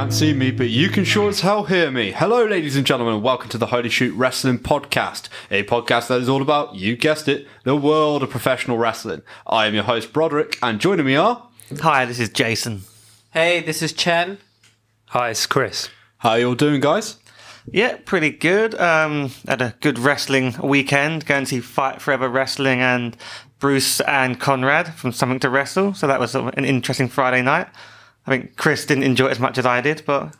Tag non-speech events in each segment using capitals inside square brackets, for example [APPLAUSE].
can't see me, but you can sure as hell hear me. Hello, ladies and gentlemen, and welcome to the Holy Shoot Wrestling Podcast, a podcast that is all about, you guessed it, the world of professional wrestling. I am your host, Broderick, and joining me are. Hi, this is Jason. Hey, this is Chen. Hi, it's Chris. How you all doing, guys? Yeah, pretty good. Um, had a good wrestling weekend. Going to see Fight Forever Wrestling and Bruce and Conrad from Something to Wrestle. So that was sort of an interesting Friday night. I think Chris didn't enjoy it as much as I did, but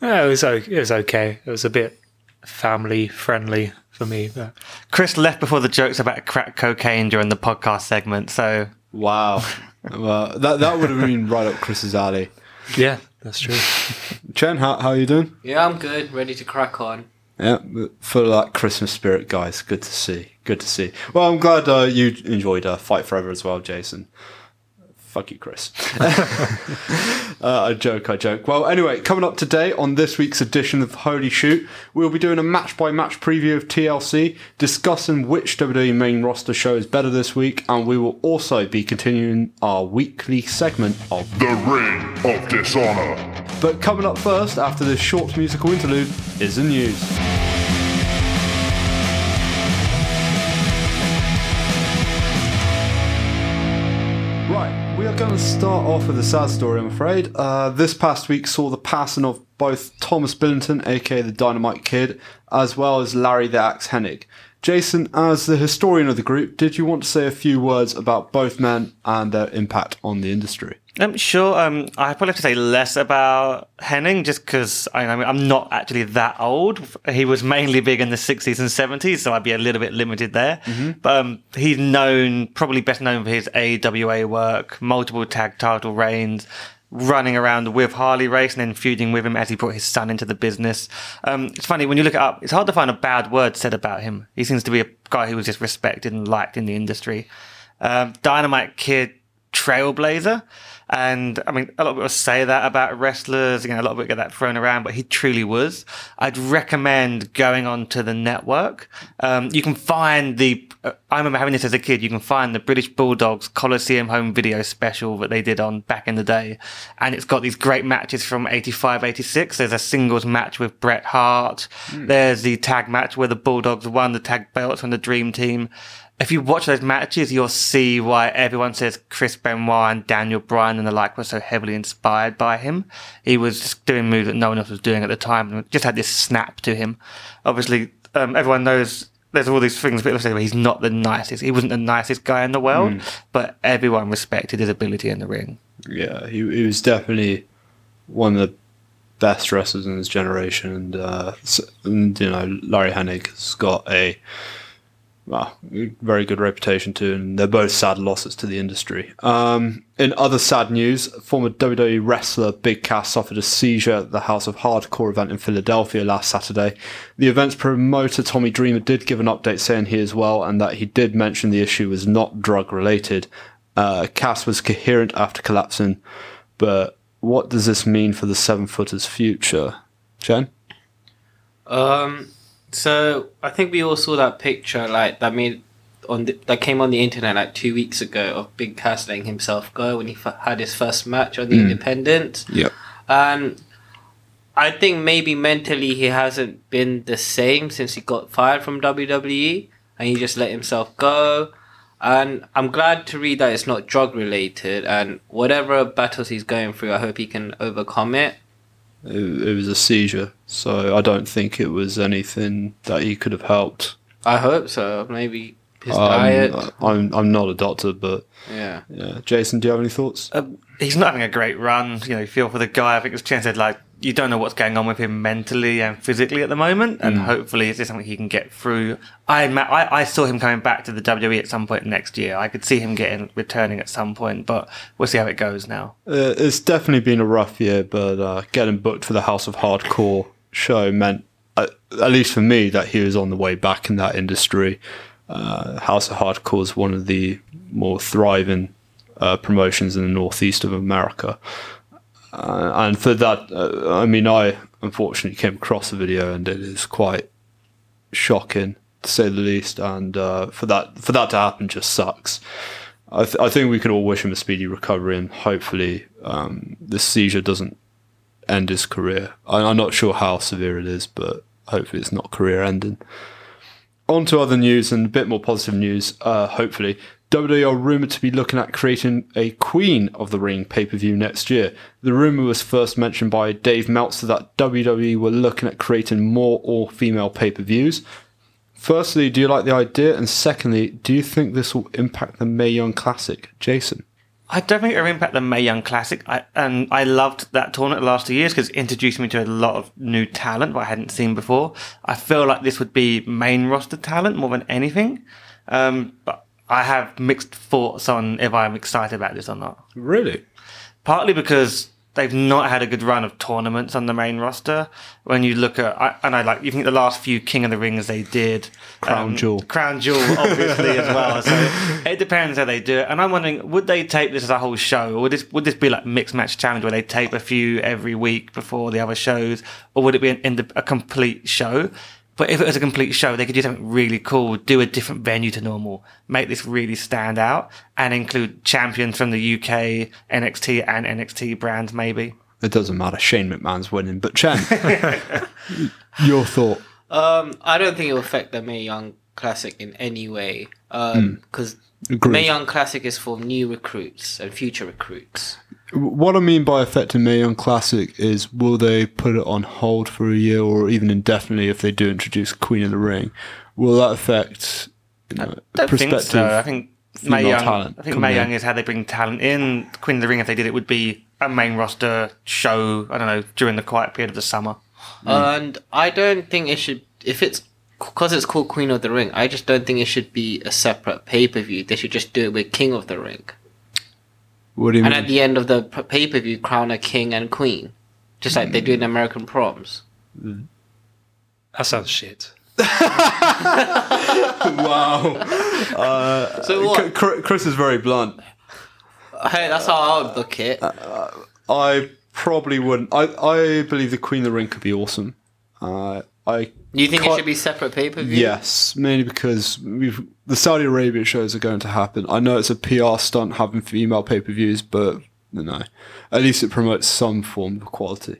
Yeah, it was o- it was okay. It was a bit family friendly for me, but Chris left before the jokes about crack cocaine during the podcast segment. So Wow. well, that, that would have been right up Chris's alley. yeah, that's true. Chen, how, how are you doing? Yeah, I'm good. Ready to crack on. Yeah, full of that Christmas spirit, guys. Good to see. Good to see. Well, I'm glad uh, you enjoyed uh, Fight Forever as well, Jason. Fuck you, Chris. [LAUGHS] uh, I joke, I joke. Well, anyway, coming up today on this week's edition of Holy Shoot, we'll be doing a match by match preview of TLC, discussing which WWE main roster show is better this week, and we will also be continuing our weekly segment of The Ring of Dishonor. But coming up first, after this short musical interlude, is the news. Going to start off with a sad story, I'm afraid. Uh, this past week saw the passing of both Thomas Billington, aka the Dynamite Kid, as well as Larry the Axe Hennig. Jason, as the historian of the group, did you want to say a few words about both men and their impact on the industry? Um, sure. Um, I probably have to say less about Hennig just because I, mean, I'm not actually that old. He was mainly big in the 60s and 70s, so I'd be a little bit limited there. But um, he's known, probably best known for his AWA work, multiple tag title reigns, running around with Harley Race and then feuding with him as he brought his son into the business. Um, it's funny, when you look it up, it's hard to find a bad word said about him. He seems to be a guy who was just respected and liked in the industry. Um, Dynamite Kid, trailblazer. And I mean, a lot of people say that about wrestlers, you know, a lot of people get that thrown around, but he truly was. I'd recommend going on to the network. Um, you can find the, uh, I remember having this as a kid, you can find the British Bulldogs Coliseum home video special that they did on back in the day. And it's got these great matches from 85, 86. There's a singles match with Bret Hart. There's the tag match where the Bulldogs won the tag belts from the Dream Team if you watch those matches, you'll see why everyone says Chris Benoit and Daniel Bryan and the like were so heavily inspired by him. He was just doing moves that no one else was doing at the time and just had this snap to him. Obviously, um, everyone knows there's all these things people say, but he's not the nicest. He wasn't the nicest guy in the world, but everyone respected his ability in the ring. Yeah, he, he was definitely one of the best wrestlers in his generation, and, uh, and you know Larry Hennig has got a well, very good reputation too, and they're both sad losses to the industry. Um, in other sad news, former WWE wrestler Big Cass suffered a seizure at the House of Hardcore event in Philadelphia last Saturday. The event's promoter Tommy Dreamer did give an update saying he is well, and that he did mention the issue was not drug related. Uh, Cass was coherent after collapsing, but what does this mean for the seven footers' future? Chen? Um, so I think we all saw that picture, like that made on the, that came on the internet like two weeks ago of Big Cass letting himself go when he f- had his first match on the mm. Independent, Yep. and I think maybe mentally he hasn't been the same since he got fired from WWE, and he just let himself go. And I'm glad to read that it's not drug related, and whatever battles he's going through, I hope he can overcome it. It, it was a seizure, so I don't think it was anything that he could have helped. I hope so. Maybe his Um, diet. I'm I'm not a doctor, but Yeah. yeah. Jason, do you have any thoughts? Um, he's not having a great run. You know, you feel for the guy. I think as Chen said, like you don't know what's going on with him mentally and physically at the moment, and hopefully it's something he can get through. I, I I saw him coming back to the WWE at some point next year. I could see him getting returning at some point, but we'll see how it goes now. Uh, it's definitely been a rough year, but uh, getting booked for the House of Hardcore show meant, uh, at least for me, that he was on the way back in that industry. Uh, House of Hardcore is one of the more thriving uh, promotions in the northeast of America. Uh, and for that, uh, I mean, I unfortunately came across the video and it is quite shocking to say the least. And uh, for that, for that to happen, just sucks. I, th- I think we can all wish him a speedy recovery, and hopefully, um, this seizure doesn't end his career. I, I'm not sure how severe it is, but hopefully it's not career ending. On to other news and a bit more positive news, uh, hopefully. WWE are rumoured to be looking at creating a Queen of the Ring pay per view next year. The rumour was first mentioned by Dave Meltzer that WWE were looking at creating more all female pay per views. Firstly, do you like the idea? And secondly, do you think this will impact the Mae Young Classic? Jason? I don't think it'll impact the Mae Young Classic. I, and I loved that tournament the last two years because it introduced me to a lot of new talent that I hadn't seen before. I feel like this would be main roster talent more than anything. Um, but I have mixed thoughts on if I'm excited about this or not. Really? Partly because they've not had a good run of tournaments on the main roster. When you look at, I, and I like, you think the last few King of the Rings they did, um, Crown Jewel. Crown Jewel, obviously as well. So it depends how they do it. And I'm wondering, would they tape this as a whole show, or would this would this be like mixed match challenge where they tape a few every week before the other shows, or would it be an, in a complete show? But if it was a complete show, they could do something really cool, do a different venue to normal, make this really stand out, and include champions from the UK, NXT, and NXT brands, maybe. It doesn't matter. Shane McMahon's winning. But Chen, [LAUGHS] your thought? Um, I don't think it will affect the Mae Young Classic in any way. Because Agreed. Mae Young Classic is for new recruits and future recruits. What I mean by affecting Mae Young Classic is will they put it on hold for a year or even indefinitely if they do introduce Queen of the Ring? Will that affect you know, I don't think so. I think Mae female Young, talent I think coming Mae Young is how they bring talent in. Queen of the Ring, if they did it, would be a main roster show. I don't know during the quiet period of the summer. Mm. And I don't think it should, if it's because it's called Queen of the Ring, I just don't think it should be a separate pay per view. They should just do it with King of the Ring. What do you And mean? at the end of the pay per view, crown a king and queen. Just like they do in American proms. Mm. That sounds shit. [LAUGHS] Wow. Uh, so C- what? Chr- Chris is very blunt. Hey, that's how I would book it. Uh, uh, I probably wouldn't. I, I believe the Queen of the Ring could be awesome. Uh, I You think it should be separate pay per view? Yes, mainly because we've the Saudi Arabia shows are going to happen. I know it's a PR stunt having female pay per views, but you know, at least it promotes some form of equality.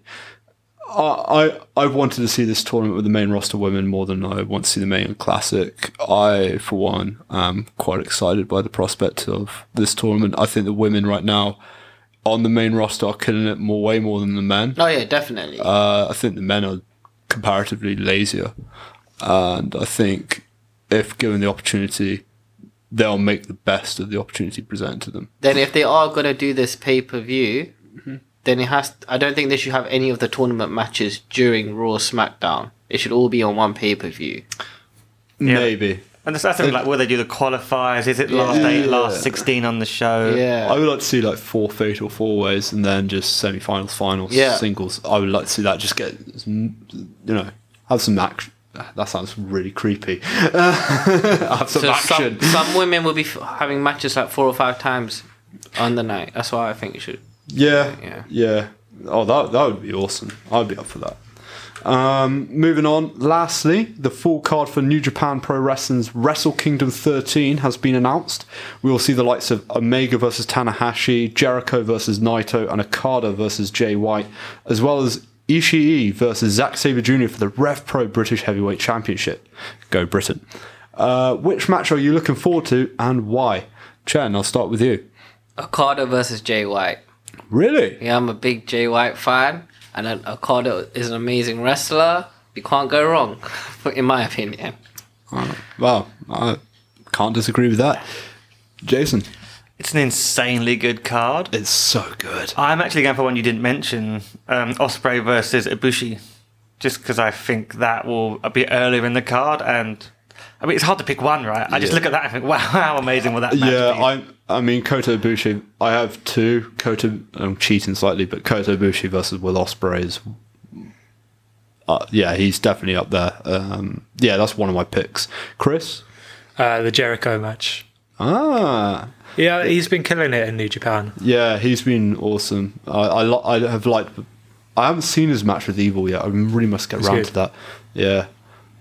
I, I I've wanted to see this tournament with the main roster women more than I want to see the main classic. I, for one, am quite excited by the prospect of this tournament. I think the women right now on the main roster are killing it more, way more than the men. Oh yeah, definitely. Uh, I think the men are comparatively lazier, and I think if given the opportunity, they'll make the best of the opportunity presented to them. then if they are gonna do this pay per view, Mm-hmm. then it has. I don't think they should have any of the tournament matches during Raw SmackDown. It should all be on one pay per view. Maybe And that's that's like, will they do the qualifiers? Is it last eight, last sixteen on the show? Yeah. I would like to see like four fatal four ways and then just semi-finals, finals, Yeah. singles. I would like to see that. Just get you know, have some action. That sounds really creepy. [LAUGHS] have some So action. some, some women will be f- having matches like four or five times on the night. That's why I think it should. Yeah, Yeah. yeah, Oh, that that would be awesome. I'd be up for that. Um, moving on. Lastly, the full card for New Japan Pro Wrestling's Wrestle Kingdom 13 has been announced. We will see the likes of Omega versus Tanahashi, Jericho versus Naito, and Okada versus Jay White, as well as Ishii versus Zack Sabre Jr. for the Rev Pro British Heavyweight Championship. Go Britain. Uh, which match are you looking forward to, and why? Chen, I'll start with you. Okada versus Jay White. Really? Yeah, I'm a big Jay White fan, and then Okada is an amazing wrestler. You can't go wrong, [LAUGHS] in my opinion. Well, I can't disagree with that. Jason, It's an insanely good card. it's so good. I'm actually going for one you didn't mention um, Ospreay versus Ibushi, just because I think that will be earlier in the card. And I mean, it's hard to pick one, right? I just look at that and think, wow, [LAUGHS] how amazing will that match Yeah, be? I I mean Kota Ibushi. I have two Kota. I'm cheating slightly, but Kota Ibushi versus Will Ospreay is. Uh, yeah, he's definitely up there. Um, yeah, that's one of my picks. Chris. Uh, the Jericho match. Ah, Yeah, he's been killing it in New Japan. yeah, he's been awesome. I I, li- I have liked. I haven't seen his match with Evil yet. I really must get It's around good. to that. Yeah,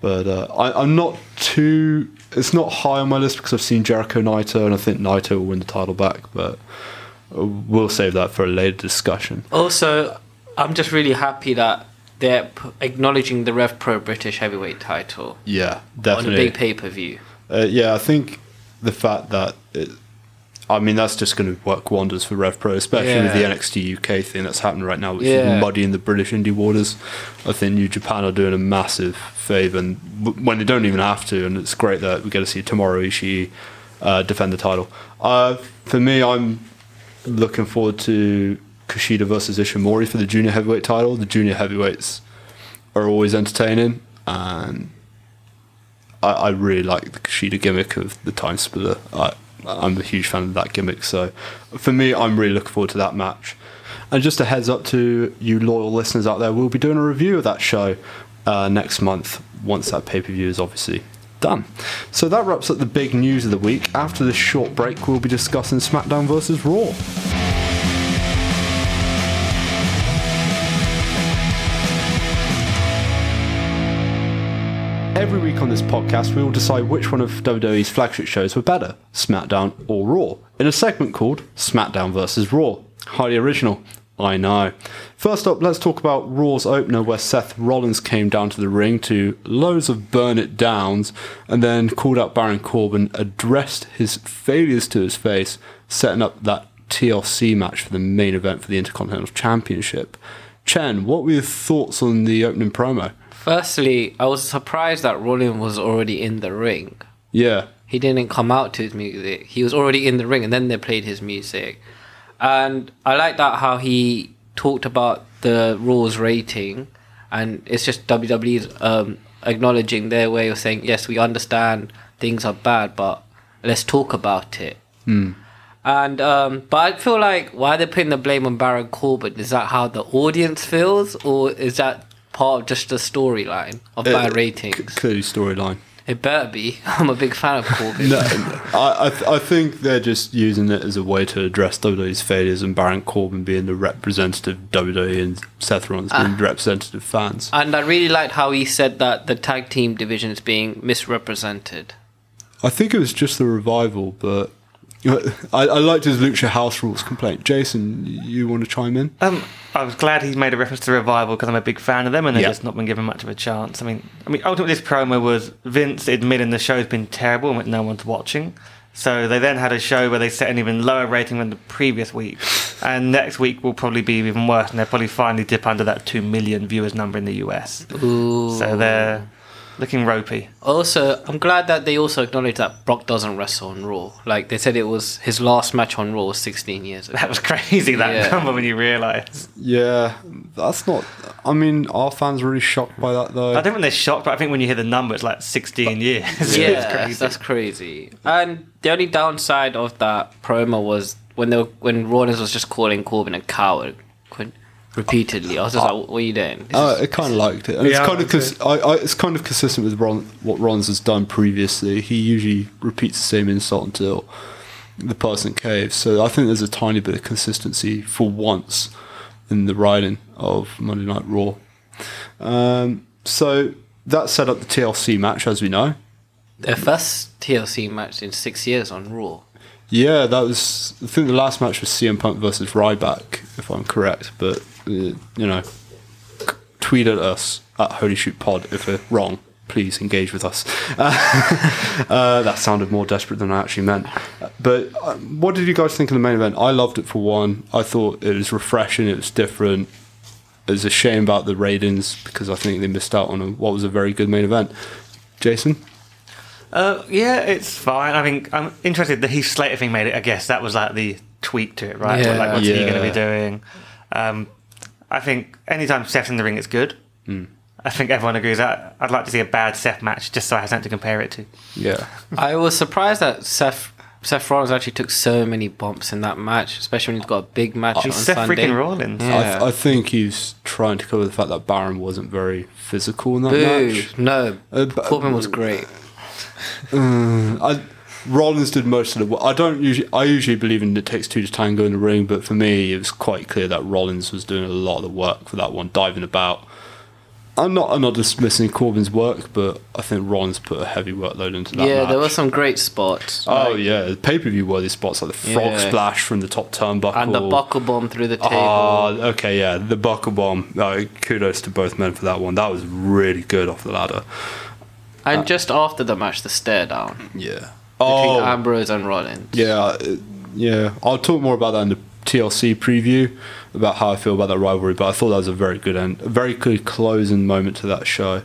but uh, I, I'm not too. It's not high on my list because I've seen Jericho Naito, and I think Naito will win the title back. But uh, we'll save that for a later discussion. Also, I'm just really happy that they're p- acknowledging the Rev Pro British Heavyweight title Yeah, definitely. on a big pay per view. Uh, yeah, I think the fact that it, I mean that's just going to work wonders for Rev Pro, especially with the Yeah. NXT UK thing that's happening right now, which Yeah. is muddying the British indie waters. I think New Japan are doing a massive favour, and when they don't even have to, and it's great that we get to see Tomohiro Ishii uh, defend the title. Uh, for me, I'm looking forward to Kushida versus Ishimori for the junior heavyweight title. The junior heavyweights are always entertaining, and I, I really like the Kushida gimmick of the time splitter. I, I'm a huge fan of that gimmick. So for me, I'm really looking forward to that match. And just a heads up to you loyal listeners out there, we'll be doing a review of that show uh, next month once that pay per view is obviously done. So that wraps up the big news of the week. After this short break, we'll be discussing SmackDown versus Raw. Every week on this podcast, we will decide which one of WWE's flagship shows were better, SmackDown or Raw, in a segment called SmackDown vs. Raw. Highly original, I know. First up, let's talk about Raw's opener, where Seth Rollins came down to the ring to loads of burn it downs, and then called out Baron Corbin, addressed his failures to his face, setting up that TLC match for the main event for the Intercontinental Championship. Chen, what were your thoughts on the opening promo? Firstly, I was surprised that Rollins was already in the ring. Yeah, He didn't come out to his music. He was already in the ring, and then they played his music. And I like that how he talked about the Raw's rating, and it's just WWE's um, acknowledging their way of saying, yes, we understand things are bad, but let's talk about it. And um, but I feel like why are they're putting the blame on Baron Corbin is that how the audience feels, or is that part of just the storyline of bad Uh, ratings? clearly storyline. It better be. [LAUGHS] I'm a big fan of Corbin. No, I I, th- I think they're just using it as a way to address WWE's failures and Baron Corbin being the representative WWE and Seth Rollins being the representative fans. And I really liked how he said that the tag team division is being misrepresented. I think it was just the revival, but I, I liked his Lucha House Rules complaint. Jason, you want to chime in? Um, I was glad he made a reference to revival because I'm a big fan of them, and they've Yeah. just not been given much of a chance. I mean, I mean, ultimately, this promo was Vince admitting the show's been terrible and no one's watching. So they then had a show where they set an even lower rating than the previous week, and next week will probably be even worse, and they'll probably finally dip under that two million viewers number in the US. Ooh. So they're looking ropey. Also, I'm glad that they also acknowledged that Brock doesn't wrestle on Raw. Like they said, it was his last match on Raw was 16 years ago. That was crazy that Yeah. number when you realise. Yeah, that's not. I mean, our fans really shocked by that though? I don't think they're shocked, but I think when you hear the number, it's like 16 years. [LAUGHS] It's yeah, crazy. that's crazy. And the only downside of that promo was when they were, when Rollins was just calling Corbin a coward qu- repeatedly. I was just like, "What are you doing?" This Uh, is- I kind of liked it, and it's Yeah, I kind of liked cons- I, I, it's kind of consistent with Ron, what Ron's has done previously. He usually repeats the same insult until the person caves. So I think there's a tiny bit of consistency for once in the writing of Monday Night Raw. Um, so that set up the TLC match, as we know. their first TLC match in six years on Raw. Yeah, that was. I think the last match was CM Punk versus Ryback, if I'm correct. But uh, you know, tweet at us at Holy Shoot Pod if we're wrong. Please engage with us. [LAUGHS] Uh, that sounded more desperate than I actually meant. But uh, what did you guys think of the main event? I loved it for one. I thought it was refreshing. It was different. It was a shame about the ratings because I think they missed out on a, what was a very good main event. Jason. Uh, yeah, it's fine. I think I'm interested. The Heath Slater thing made it. I guess that was like the tweak to it, right? Yeah. like, what's he going to be doing? Um, I think anytime Seth's in the ring, it's good. Hmm. I think everyone agrees that. I'd like to see a bad Seth match just so I have something to compare it to. Yeah. [LAUGHS] I was surprised that Seth Seth Rollins actually took so many bumps in that match, especially when he's got a big match on He's Seth Sunday. freaking Rollins. Yeah. I, th- I think he's trying to cover the fact that Baron wasn't very physical in that Boo! match. No, Uh, but- Corbin was um, great. [LAUGHS] Uh, I, Rollins did most of the work. I don't usually. I usually believe in it takes two to tango in the ring, but for me, it was quite clear that Rollins was doing a lot of the work for that one, diving about, I'm not I'm not dismissing Corbin's work, but I think Ron's put a heavy workload into that. yeah, match. there were some great spots. Oh like- yeah, pay per view worthy spots like the frog Yeah. splash from the top turnbuckle and the buckle bomb through the table. Oh, okay, yeah, the buckle bomb. Uh, kudos to both men for that one. That was really good off the ladder. and just after the match, the stare down Yeah. Between Oh, Ambrose and Rollins. yeah, uh, yeah. I'll talk more about that in the TLC preview about how I feel about that rivalry. But I thought that was a very good end, a very good closing moment to that show.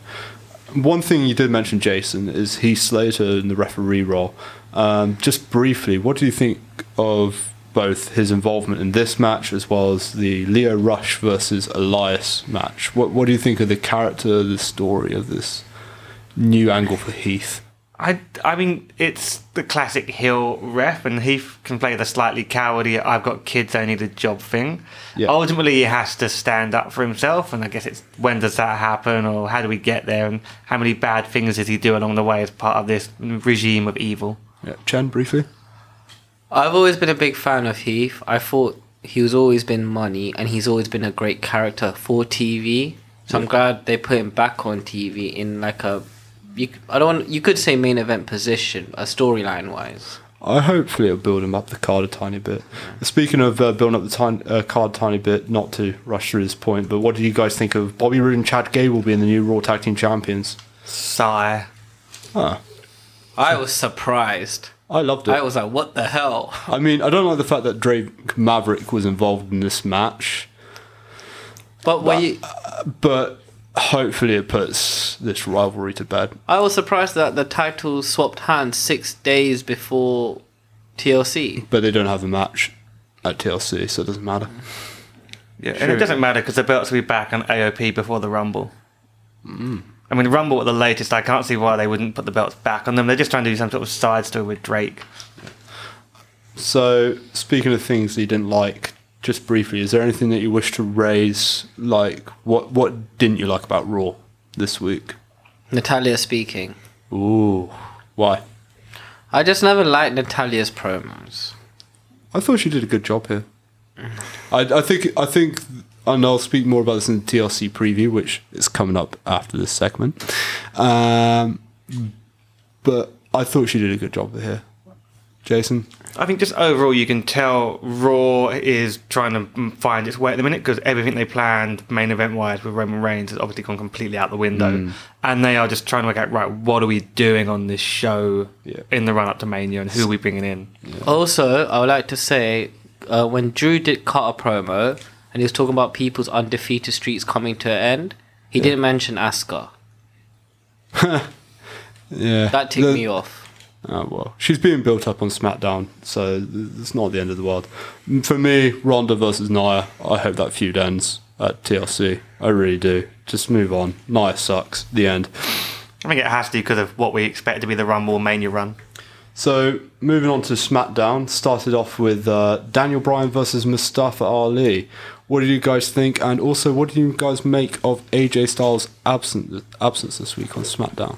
One thing you did mention, Jason, is Heath Slater in the referee role. Um, just briefly, what do you think of both his involvement in this match as well as the Lio Rush versus Elias match? What What do you think of the character, the story of this new angle for Heath? I, I mean, it's the classic heel ref, and he f- can play the slightly cowardly "I've got kids, I need a job" thing. Yeah. Ultimately, he has to stand up for himself, and I guess it's when does that happen, or how do we get there, and how many bad things does he do along the way as part of this regime of evil? Yeah, Chen, briefly. I've always been a big fan of Heath. I thought he was always been money, and he's always been a great character for TV. So I'm glad they put him back on TV in like a, you, I don't. want- You could say main event position, a storyline wise. I hopefully it'll build him up the card a tiny bit. Speaking of uh, building up the tiny, uh, card a tiny bit, not to rush through this point, but what do you guys think of Bobby Roode and Chad Gable being the new Raw Tag Team Champions? Sigh. Huh. I was surprised. I loved it. I was like, what the hell? I mean, I don't like the fact that Drake Maverick was involved in this match, But when you, but hopefully it puts this rivalry to bed. I was surprised that the title swapped hands six days before TLC. But they don't have a match at TLC, so it doesn't matter. Yeah, and it doesn't matter because the belts will be back on AOP before the Rumble. Mm. I mean, Rumble at the latest. I can't see why they wouldn't put the belts back on them. They're just trying to do some sort of side story with Drake. So, speaking of things that you didn't like, just briefly, is there anything that you wish to raise? Like, what what didn't you like about Raw this week? Natalya speaking. Ooh, why? I just never liked Natalya's promos. I thought she did a good job here. I, I think I think, and I'll speak more about this in the TLC preview, which is coming up after this segment. Um, but I thought she did a good job here. Jason, I think just overall, you can tell Raw is trying to mm, find its way at the minute because everything they planned main event wise with Roman Reigns has obviously gone completely out the window, and they are just trying to work out right what are we doing on this show Yeah. in the run up to Mania and who are we bringing in. Also, I would like to say uh, when Drew did cut a promo and he was talking about people's undefeated streaks coming to an end, he didn't mention Asuka. [LAUGHS] yeah, That ticked the- me off. Oh well, she's being built up on SmackDown, so it's not the end of the world. For me, Ronda versus Nia, I hope that feud ends at TLC. I really do. Just move on. Nia sucks. The end. I think it has to because of what we expect to be the Rumble Mania run. So moving on to SmackDown, started off with uh, Daniel Bryan versus Mustafa Ali. What did you guys think? And also, what do you guys make of AJ Styles' absence absence this week on SmackDown?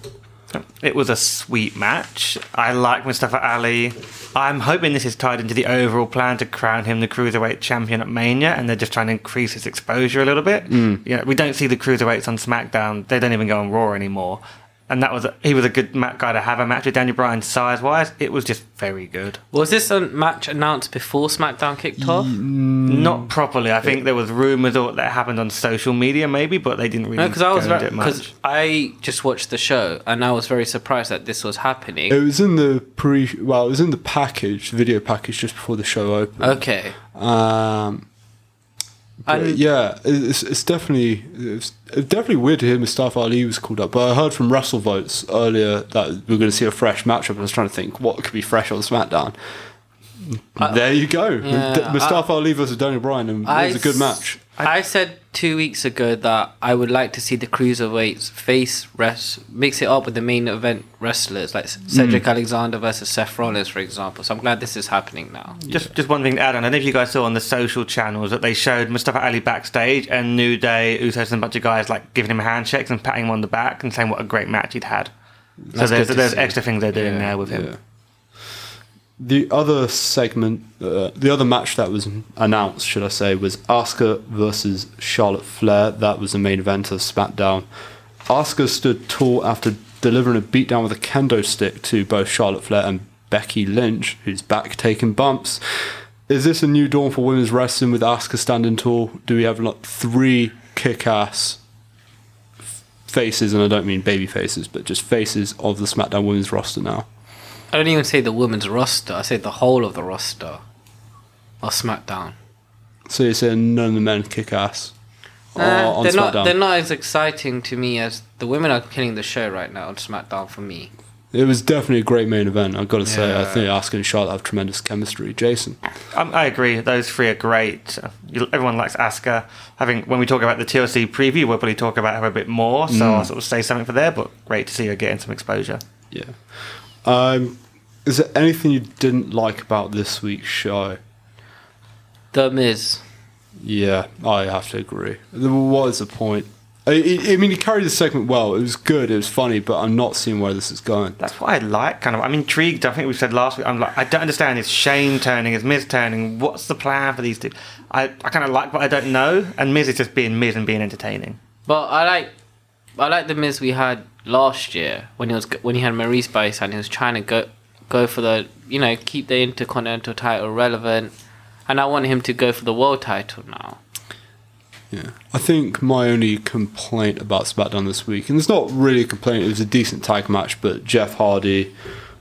It was a sweet match. I like Mustafa Ali. I'm hoping this is tied into the overall plan to crown him the cruiserweight champion at Mania, and they're just trying to increase his exposure a little bit. Mm. You know, we don't see the cruiserweights on SmackDown; they don't even go on Raw anymore. And that was a, he was a good ma- guy to have a match with Daniel Bryan size wise. It was just very good. Was this a match announced before SmackDown kicked off? Not properly. I think there was rumors or that happened on social media, maybe, but they didn't really. No, because I was go very because much. I just watched the show and I was very surprised that this was happening. It was in the pre. Well, it was in the package, the video package, just before the show opened. Okay, Um, but And- yeah, it's, it's definitely it's definitely weird to hear Mustafa Ali was called up. But I heard from Russell Votes earlier that we are going to see a fresh matchup. I was trying to think what could be fresh on SmackDown. Uh, there you go, yeah, Mustafa Ali versus Daniel Bryan, and it was a good match. I said two weeks ago that I would like to see the cruiserweights face rest mix it up with the main event wrestlers like mm. Cedric Alexander versus Seth Rollins, for example. So I'm glad this is happening now. Just, just one thing to add on. I don't know if you guys saw on the social channels that they showed Mustafa Ali backstage and New Day, Usos, and a bunch of guys like giving him handshakes and patting him on the back and saying what a great match he'd had. So That's there's there's see. extra things they're doing Yeah, there with him. yeah. The other segment, uh, the other match that was announced, should I say, was Asuka versus Charlotte Flair. That was the main event of SmackDown. Asuka stood tall after delivering a beatdown with a kendo stick to both Charlotte Flair and Becky Lynch, who's back taking bumps. Is this a new dawn for women's wrestling with Asuka standing tall? Do we have like three kick-ass faces, and I don't mean baby faces, but just faces of the SmackDown women's roster now? I don't even say the women's roster. I say the whole of the roster of SmackDown. So you're saying none of the men kick ass Uh, on they're not. SmackDown? They're not as exciting to me as the women are killing the show right now on SmackDown for me. It was definitely a great main event. I've got to say, I think Asuka and Charlotte have tremendous chemistry. Jason, Um, I agree. Those three are great. Everyone likes Asuka. Having when we talk about the TLC preview, we'll probably talk about her a bit more. So I'll sort of say something for there. But great to see her getting some exposure. yeah. Um, is there anything you didn't like about this week's show? The Miz. Yeah, I have to agree. What is the point? I, I I mean, he carried the segment well. It was good. It was funny, but I'm not seeing where this is going. That's what I like. Kind of. I'm intrigued. I think we said last week. I'm like, I don't understand. Is Shane turning? Is Miz turning? What's the plan for these two? I, I kind of like what I don't know. And Miz is just being Miz and being entertaining. But I like, I like the Miz we had last year when he was when he had Maurice by his side. He was trying to go go for the you know keep the Intercontinental title relevant, and I want him to go for the world title now. Yeah. I think my only complaint about SmackDown this week, and it's not really a complaint, it was a decent tag match, but Jeff Hardy,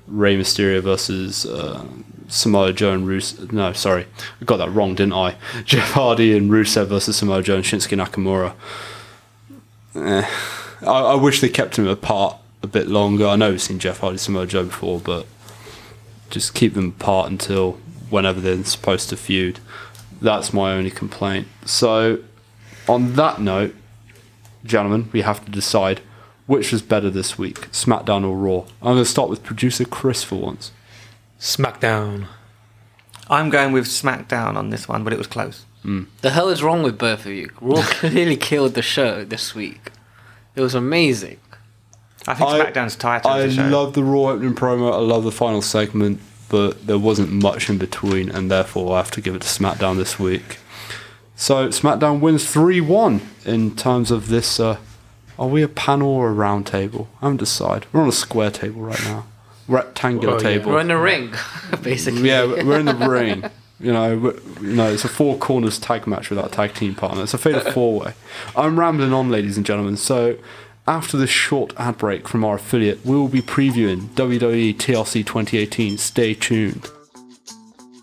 Rey Mysterio versus uh, Samoa Joe and Rusev. No, sorry. I got that wrong, didn't I? [LAUGHS] Jeff Hardy and Rusev versus Samoa Joe and Shinsuke Nakamura. Eh, I, I wish they kept them apart a bit longer. I know we've seen Jeff Hardy, Samoa Joe before, but just keep them apart until whenever they're supposed to feud. That's my only complaint. So, on that note, gentlemen, we have to decide which was better this week, SmackDown or Raw. I'm going to start with producer Chris for once. SmackDown. I'm going with SmackDown on this one, but it was close. Hmm. The hell is wrong with both of you? Raw [LAUGHS] clearly killed the show this week. It was amazing. I think I- SmackDown's title. I show. love the Raw opening promo. I love the final segment, but there wasn't much in between, and therefore I have to give it to SmackDown this week. So SmackDown wins three one in terms of this. Uh, are we a panel or a round table? I haven't decided. We're on a square table right now, rectangular Oh, yeah. table. We're in the ring, [LAUGHS] [LAUGHS] basically. Yeah, we're in the [LAUGHS] ring. You know, we're- you know, it's a four corners tag match with our tag team partner. It's a fatal four way. I'm rambling on, ladies and gentlemen. So, after this short ad break from our affiliate, we will be previewing WWE TLC 2018. Stay tuned.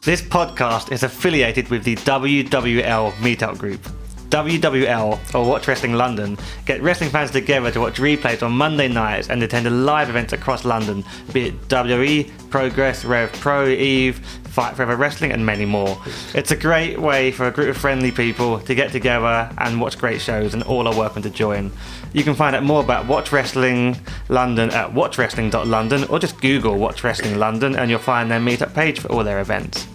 This podcast is affiliated with the WWL Meetup Group. WWL, or Watch Wrestling London, get wrestling fans together to watch replays on Monday nights and attend live events across London, be it WWE, Progress, Rev Pro, Eve, Fight Forever Wrestling, and many more. It's a great way for a group of friendly people to get together and watch great shows, and all are welcome to join. You can find out more about Watch Wrestling London at watchwrestling.london or just Google Watch Wrestling London and you'll find their meetup page for all their events.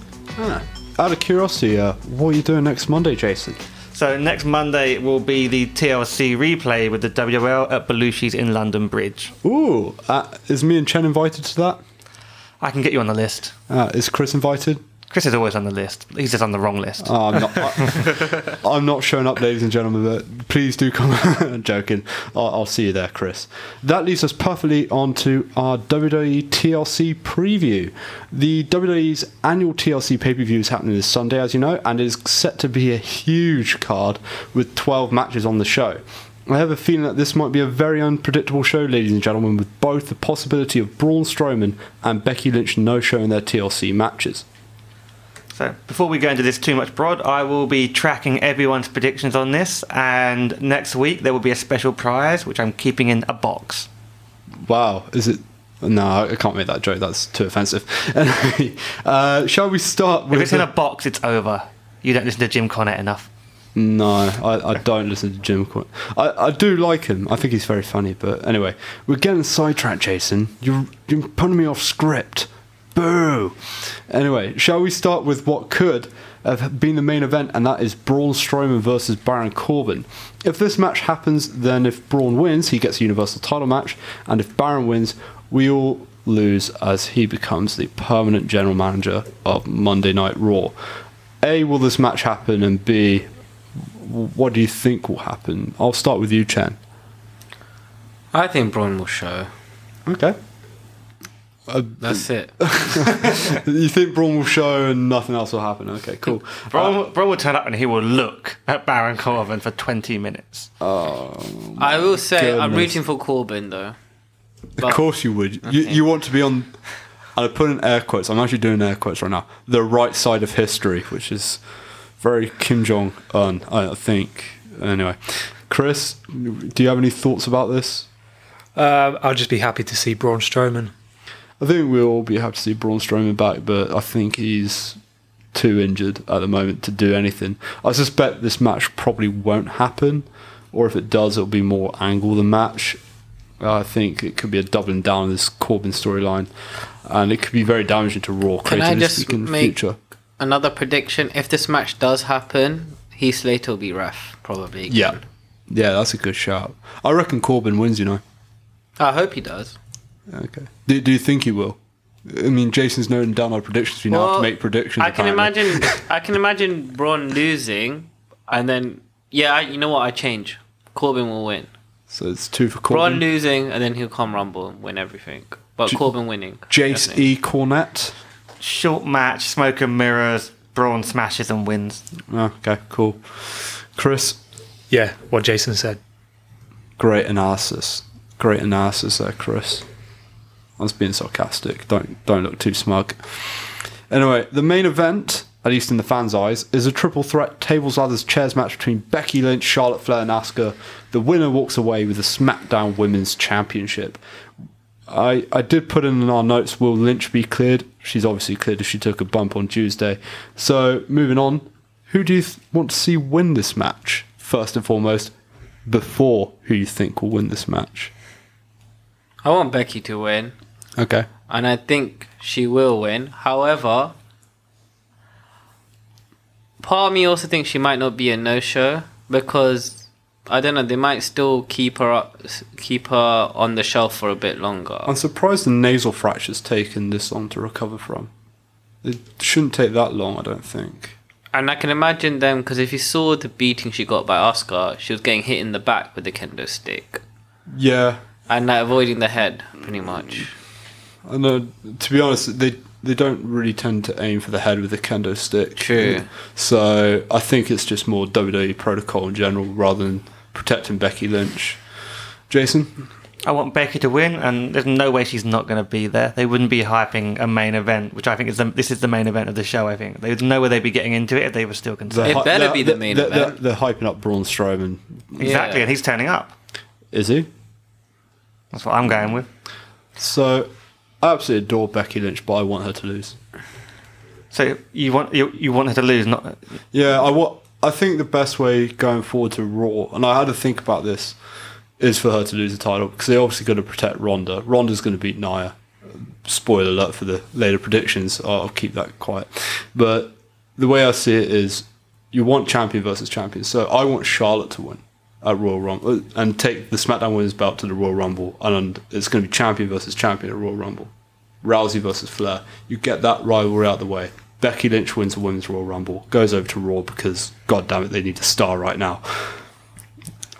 Out of curiosity, uh, what are you doing next Monday, Jason? So next Monday will be the TLC replay with the WL at Belushi's in London Bridge. Ooh, uh, is me and Chen invited to that? I can get you on the list. Uh, is Chris invited? Chris is always on the list. He's just on the wrong list. Oh, I'm not. [LAUGHS] I, I'm not showing up, ladies and gentlemen. But please do come. [LAUGHS] I'm joking. I'll, I'll see you there, Chris. That leads us perfectly on to our WWE TLC preview. The WWE's annual TLC pay per view is happening this Sunday, as you know, and is set to be a huge card with 12 matches on the show. I have a feeling that this might be a very unpredictable show, ladies and gentlemen, with both the possibility of Braun Strowman and Becky Lynch no showing their TLC matches. So before we go into this too much broad, I will be tracking everyone's predictions on this, and next week there will be a special prize which I'm keeping in a box. Wow, is it? No, I can't make that joke. That's too offensive. [LAUGHS] Uh, shall we start If with? it's in a box, it's over. You don't listen to Jim Cornette enough. No, I, I don't listen to Jim. Cornette. I, I do like him. I think he's very funny. But anyway, we're getting sidetracked, Jason. You're you're putting me off script. Boo. Anyway, shall we start with what could have been the main event, and that is Braun Strowman versus Baron Corbin. If this match happens, then if Braun wins, he gets a Universal Title match, and if Baron wins, we all lose as he becomes the permanent general manager of Monday Night Raw. A, will this match happen? And B, what do you think will happen? I'll start with you, Chen. I think Braun will show. Okay. Uh, That's it. [LAUGHS] You think Braun will show and nothing else will happen? Okay, cool. Braun, uh, Braun will turn up and he will look at Baron Corbin for 20 minutes. Oh. I will say I'm goodness. rooting for Corbin though. Of course you would. You, you want to be on. I'll put in air quotes. I'm actually doing air quotes right now. The right side of history, which is very Kim Jong Un, I think. Anyway, Chris, do you have any thoughts about this? Um, I'll just be happy to see Braun Strowman. I think we'll all be happy to see Braun Strowman back, but I think he's too injured at the moment to do anything. I suspect this match probably won't happen, or if it does, it'll be more angle than match. I think it could be a doubling down of this Corbin storyline, and it could be very damaging to Raw Can I just creatively in the make future. Another prediction? If this match does happen, Heath Slater will be ref probably. Again. Yeah, yeah, that's a good shout. I reckon Corbin wins. You know. I hope he does. Okay. Do, do you think he will? I mean, Jason's noting down our predictions. We now have Well, to make predictions. I can apparently. imagine. [LAUGHS] I can imagine Braun losing, and then yeah, I, you know what? I change. Corbin will win. So it's two for Corbin. Braun losing, and then he'll come Rumble and win everything. But J- Corbin winning. Jace definitely. E. Cornette. Short match, smoke and mirrors, Braun smashes and wins. Oh, okay, cool. Chris, Yeah, what Jason said. great analysis. Great analysis there, Chris. I was being sarcastic. Don't don't look too smug. Anyway, the main event, at least in the fans' eyes, is a triple threat tables, ladders, chairs match between Becky Lynch, Charlotte Flair, and Asuka. The winner walks away with the SmackDown Women's Championship. I, I did put in our notes, will Lynch be cleared? She's obviously cleared if she took a bump on Tuesday. So, moving on, who do you th- want to see win this match, first and foremost, before who you think will win this match? I want Becky to win, Okay. and I think she will win. However, part of me also thinks she might not be a no-show because I don't know. They might still keep her up, keep her on the shelf for a bit longer. I'm surprised the nasal fracture's taken this long to recover from. It shouldn't take that long, I don't think. And I can imagine them because if you saw the beating she got by Asuka, she was getting hit in the back with the kendo stick Yeah, and like, avoiding the head pretty much. I know. To be honest, they they don't really tend to aim for the head with a kendo stick. True. So I think it's just more WWE protocol in general rather than protecting Becky Lynch. Jason, I want Becky to win, and there's no way she's not going to be there. They wouldn't be hyping a main event, which I think is the, this is the main event of the show. I think there's no way they'd be getting into it if they were still concerned. It better they're- be the main they're, event. They're, they're hyping up Braun Strowman. exactly, Yeah. and he's turning up. Is he? That's what I'm going with. So I absolutely adore Becky Lynch, but I want her to lose. So you want you, you want her to lose, not Yeah, I wa- I think the best way going forward to Raw, and I had to think about this, is for her to lose the title because they're obviously going to protect Ronda. Ronda's going to beat Nia. Spoiler alert for the later predictions. I'll, I'll keep that quiet. But the way I see it is, you want champion versus champion. So I want Charlotte to win at Royal Rumble uh, and take the SmackDown Women's belt to the Royal Rumble, and it's going to be champion versus champion at Royal Rumble. Rousey versus Flair. You get that rivalry out of the way. Becky Lynch wins the Women's Royal Rumble, goes over to Raw because, god damn it, they need a star right now.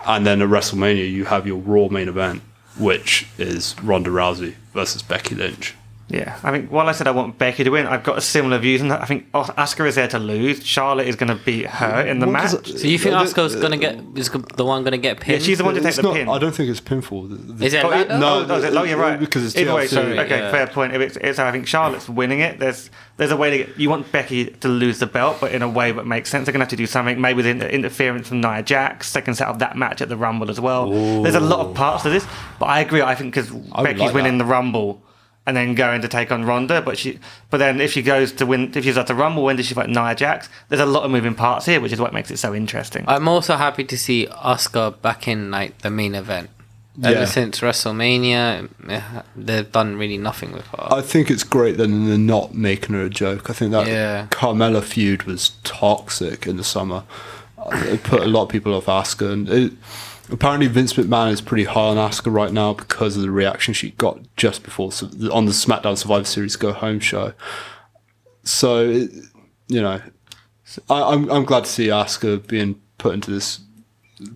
And then at WrestleMania, you have your Raw main event, which is Ronda Rousey versus Becky Lynch. Yeah, I think while I said I want Becky to win, I've got a similar views on that. I think Os- Asuka is there to lose. Charlotte is going to beat her in the What match. does it- So you think Uh, Asuka's gonna get is the one gonna get pinned? yeah, pinned? she's the one to take It's the not- pin. I don't think it's pinfall. The- the- Is it Oh, it- No, oh, is it- oh, you're right. because it's Either way, so, okay, yeah. fair point. If it's, it's, I think Charlotte's winning it. There's there's a way to get, you want Becky to lose the belt, but in a way that makes sense. They're gonna have to do something, maybe with inter- interference from Nia Jax. They can set up that match at the Rumble as well. There's a lot of parts to this, but I agree. I think because Becky's like winning that. the Rumble. And then going to take on Ronda, but she, but then if she goes to win, if she's at the Rumble, when does she fight Nia Jax? There's a lot of moving parts here, which is what makes it so interesting. I'm also happy to see Asuka back in like the main event. Yeah. Ever since WrestleMania, they've done really nothing with her. I think it's great that they're not making her a joke. I think that Yeah. Carmella feud was toxic in the summer. Uh, It put a lot of people off Asuka, and it, apparently Vince McMahon is pretty high on Asuka right now because of the reaction she got just before on the SmackDown Survivor Series Go Home show. So, it- you know, I, I'm I'm glad to see Asuka being put into this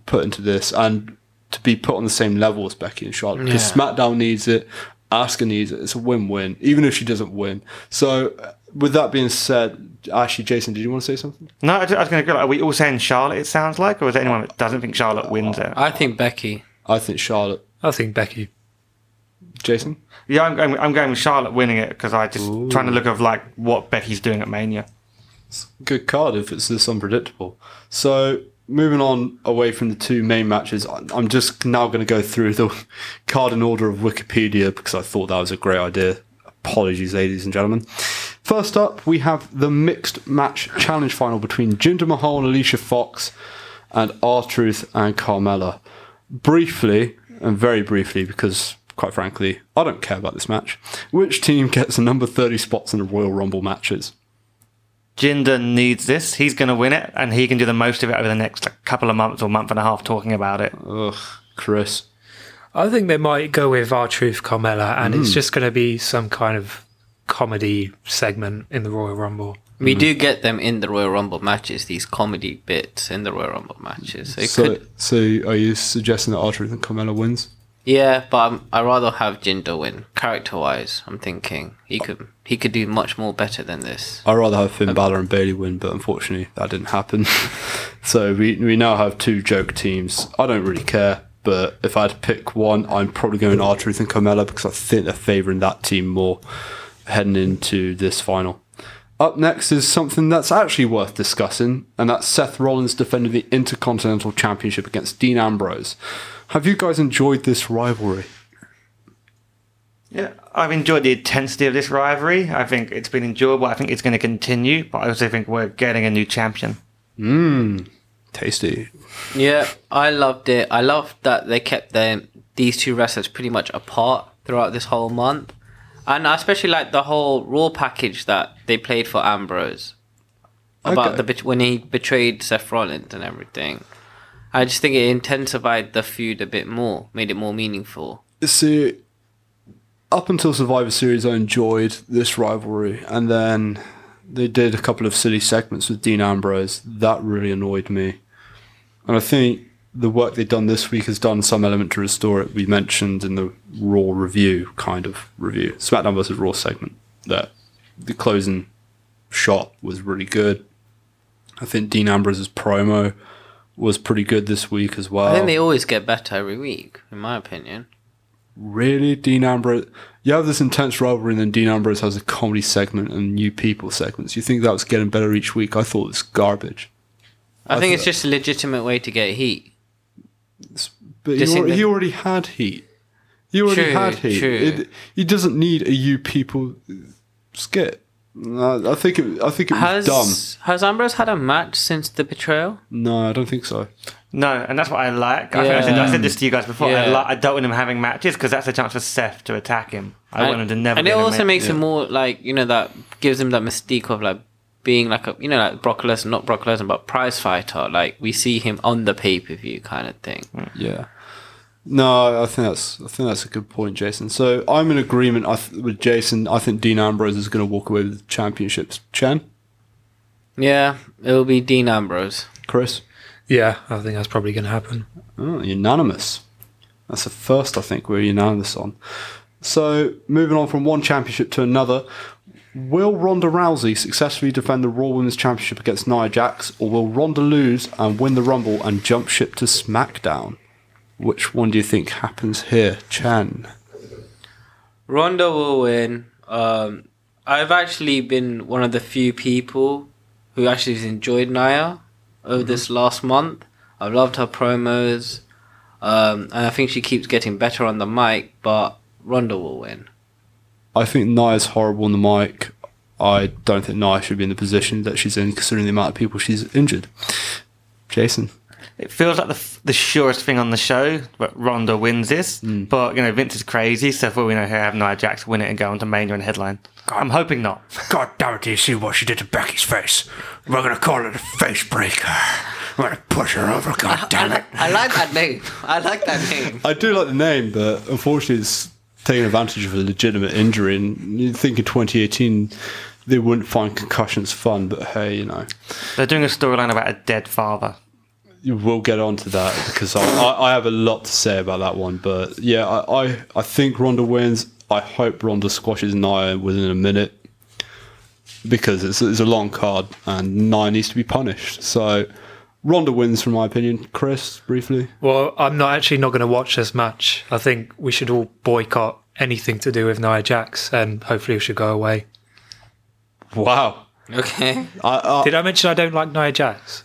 put into this and to be put on the same level as Becky and Charlotte because Yeah. SmackDown needs it, Asuka needs it. It's a win-win, even if she doesn't win. So, with that being said, actually, Jason, did you want to say something? No, I, I was going to go. Like, are we all saying Charlotte? It sounds like, or is there anyone that doesn't think Charlotte wins it? I think Becky. I think Charlotte. I think Becky. Jason. Yeah, I'm going. I'm going with Charlotte winning it because I just trying to look of like what Becky's doing at Mania. good card if it's this unpredictable. So moving on away from the two main matches, I'm just now going to go through the [LAUGHS] card in order of Wikipedia because I thought that was a great idea. Apologies, ladies and gentlemen. First up, we have the mixed match challenge final between Jinder Mahal and Alicia Fox, and R Truth and Carmella. Briefly, and very briefly, because quite frankly, I don't care about this match. Which team gets the number 30 spots in the Royal Rumble matches? Jinder needs this. He's going to win it, and he can do the most of it over the next couple of months or month and a half talking about it. Ugh, Chris. I think they might go with R-Truth Carmella, and it's hmm. just going to be some kind of comedy segment in the Royal Rumble. We hmm. do get them in the Royal Rumble matches, these comedy bits in the Royal Rumble matches. So it So, could, so are you suggesting that R-Truth and Carmella wins? yeah, but I'm, I'd rather have Jinder win. Character wise, I'm thinking he could he could do much more better than this. I'd rather have Finn Balor and Bayley win, but unfortunately that didn't happen. [LAUGHS] so we we now have two joke teams. I don't really care, but if I had to pick one, I'm probably going R-Truth and Carmella because I think they're favouring that team more heading into this final. Up next is something that's actually worth discussing, and that's Seth Rollins defending the Intercontinental Championship against Dean Ambrose. Have you guys enjoyed this rivalry? Yeah, I've enjoyed the intensity of this rivalry. I think it's been enjoyable. I think it's going to continue, but I also think we're getting a new champion. Hmm. Tasty. Yeah, I loved it. I loved that they kept them these two wrestlers pretty much apart throughout this whole month, and I especially like the whole Raw package that they played for Ambrose about Okay. the when he betrayed Seth Rollins and everything. I just think it intensified the feud a bit more, made it more meaningful. See, up until Survivor Series, I enjoyed this rivalry, and then they did a couple of silly segments with Dean Ambrose. That really annoyed me, and I think the work they've done this week has done some element to restore it. We mentioned in the Raw review, kind of review, SmackDown versus Raw segment, that the closing shot was really good. I think Dean Ambrose's promo was pretty good this week as well. I think they always get better every week, in my opinion. Really, Dean Ambrose? You have this intense rivalry, and then Dean Ambrose has a comedy segment and new people segments. You think that was getting better each week? I thought it was garbage. I, I think it's just a legitimate way to get heat. But he, already, he already had heat. He already True, had heat. true. It, he doesn't need a you people skit. I think it. I think it was Has dumb. has Ambrose had a match since the betrayal? No, I don't think so. No, and that's what I like. I, think I, said, I said this to you guys before. I, Yeah. li- I don't want him having matches because that's a chance for Seth to attack him. I want him to never. And it get in a also makes yeah. him more like you know that gives him that mystique of like being like a you know like Brock Lesnar, not Brock Lesnar, but prize fighter. Like we see him on the pay per view kind of thing. Mm. Yeah. No, I think that's I think that's a good point, Jason. So I'm in agreement I th- with Jason. I think Dean Ambrose is going to walk away with the championships. Chen, Yeah, it will be Dean Ambrose. Chris. Yeah, I think that's probably going to happen. Oh, unanimous. That's the first I think we're unanimous on. So, moving on from one championship to another, will Ronda Rousey successfully defend the Raw Women's Championship against Nia Jax, or will Ronda lose and win the Rumble and jump ship to SmackDown? Which one do you think happens here, Chen? Ronda will win. Um, I've actually been one of the few people who actually has enjoyed Nia over this last month. I've loved her promos, um, and I think she keeps getting better on the mic. But Ronda will win. I think Nia's horrible on the mic. I don't think Nia should be in the position that she's in, considering the amount of people she's injured. Jason. It feels like the, the surest thing on the show, but Ronda wins this. Hmm. But you know, Vince is crazy, so for all we know, he'll have Nia Jax win it and go on to Mania and headline. I'm hoping not. [LAUGHS] God damn it, do you see what she did to Becky's face? We're gonna call it a face breaker. We're gonna push her over. God damn it! I like that name. I like that name. [LAUGHS] I do like the name, but unfortunately, it's taking advantage of a legitimate injury. And you think in 2018 they wouldn't find concussions fun, but hey, you know, They're doing a storyline about a dead father. We'll get on to that because I, I, I have a lot to say about that one. But yeah, I, I, I think Ronda wins. I hope Ronda squashes Nia within a minute because it's, it's a long card and Nia needs to be punished. So Ronda wins, from my opinion. Chris, briefly. Well, I'm not actually not going to watch this match. I think we should all boycott anything to do with Nia Jax, and hopefully we should go away. Wow. Okay. I, I, Did I mention I don't like Nia Jax?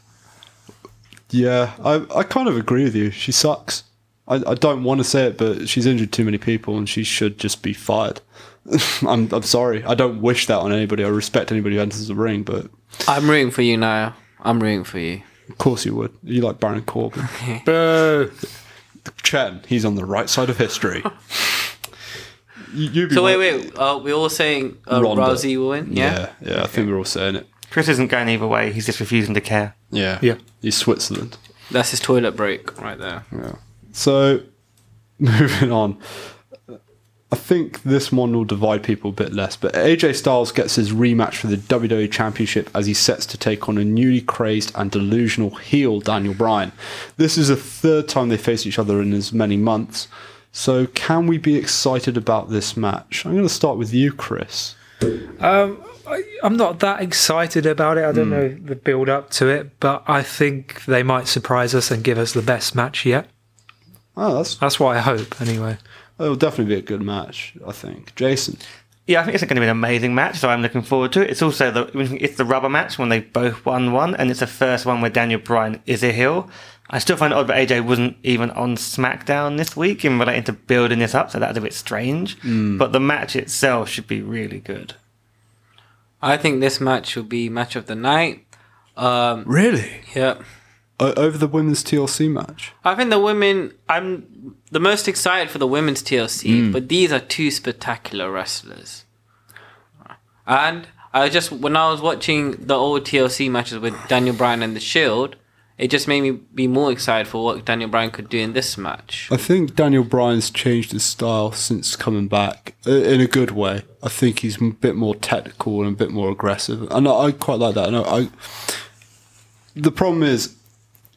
Yeah, I, I kind of agree with you. She sucks. I, I don't want to say it, but she's injured too many people and she should just be fired. [LAUGHS] I'm, I'm sorry. I don't wish that on anybody. I respect anybody who enters the ring, but I'm rooting for you now. I'm rooting for you. of course you would. You like Baron Corbin. [LAUGHS] Boo! Chen, he's on the right side of history. [LAUGHS] you, you'd be So wait, one- wait. Uh, we're all saying uh, Ronda. Rousey will win. Yeah. Yeah, yeah, I think we're all saying it. Chris isn't going either way. He's just refusing to care. Yeah. Yeah. He's Switzerland. That's his toilet break right there. Yeah. So, [LAUGHS] moving on. I think this one will divide people a bit less, but AJ Styles gets his rematch for the WWE Championship as he sets to take on a newly crazed and delusional heel Daniel Bryan. This is the third time they face each other in as many months. So, can we be excited about this match? I'm going to start with you, Chris. Um, I, I'm not that excited about it. I don't hmm. know the build up to it, but I think they might surprise us and give us the best match yet. Oh, that's That's what I hope, anyway. it'll definitely be a good match. I think. Jason. Yeah, I think it's going to be an amazing match, so I'm looking forward to it. It's also the it's the rubber match when they both won one, and it's the first one where Daniel Bryan is a heel. I still find it odd that AJ wasn't even on SmackDown this week in relating to building this up, so that's a bit strange. Hmm. But the match itself should be really good. I think this match will be match of the night. Um, Really? yeah. O- over the women's TLC match. I think the women. I'm the most excited for the women's TLC, but these are two spectacular wrestlers. And I just when I was watching the old TLC matches with Daniel Bryan and the Shield, it just made me be more excited for what Daniel Bryan could do in this match. I think Daniel Bryan's changed his style since coming back uh, in a good way. I think he's a bit more technical and a bit more aggressive, and I, I quite like that. And I, I, the problem is,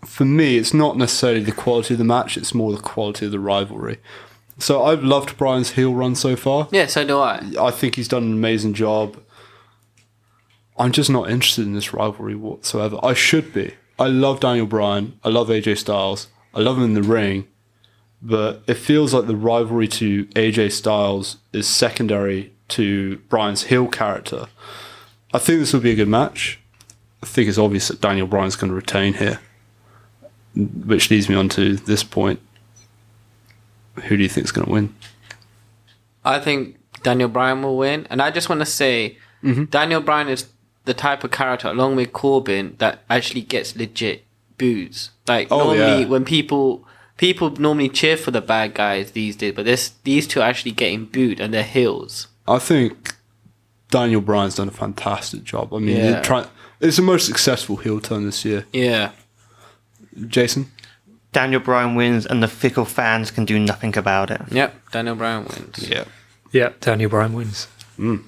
for me, it's not necessarily the quality of the match; it's more the quality of the rivalry. So I've loved Bryan's heel run so far. Yeah, so do I. I think he's done an amazing job. I'm just not interested in this rivalry whatsoever. I should be. I love Daniel Bryan. I love AJ Styles. I love him in the ring. But it feels like the rivalry to AJ Styles is secondary to Bryan's heel character. I think this will be a good match. I think it's obvious that Daniel Bryan's going to retain here. Which leads me on to this point. Who do you think is going to win? I think Daniel Bryan will win, and I just want to say mm-hmm. Daniel Bryan is the type of character, along with Corbin, that actually gets legit boos. Like Oh, normally, yeah. when people people normally cheer for the bad guys these days, but this these two are actually getting booed, and they're heels. I think Daniel Bryan's done a fantastic job. I mean, Yeah. try, it's the most successful heel turn this year. Yeah, Jason? Daniel Bryan wins, and the fickle fans can do nothing about it. yep. Daniel Bryan wins. Yeah. Yeah, Daniel Bryan wins. Mm.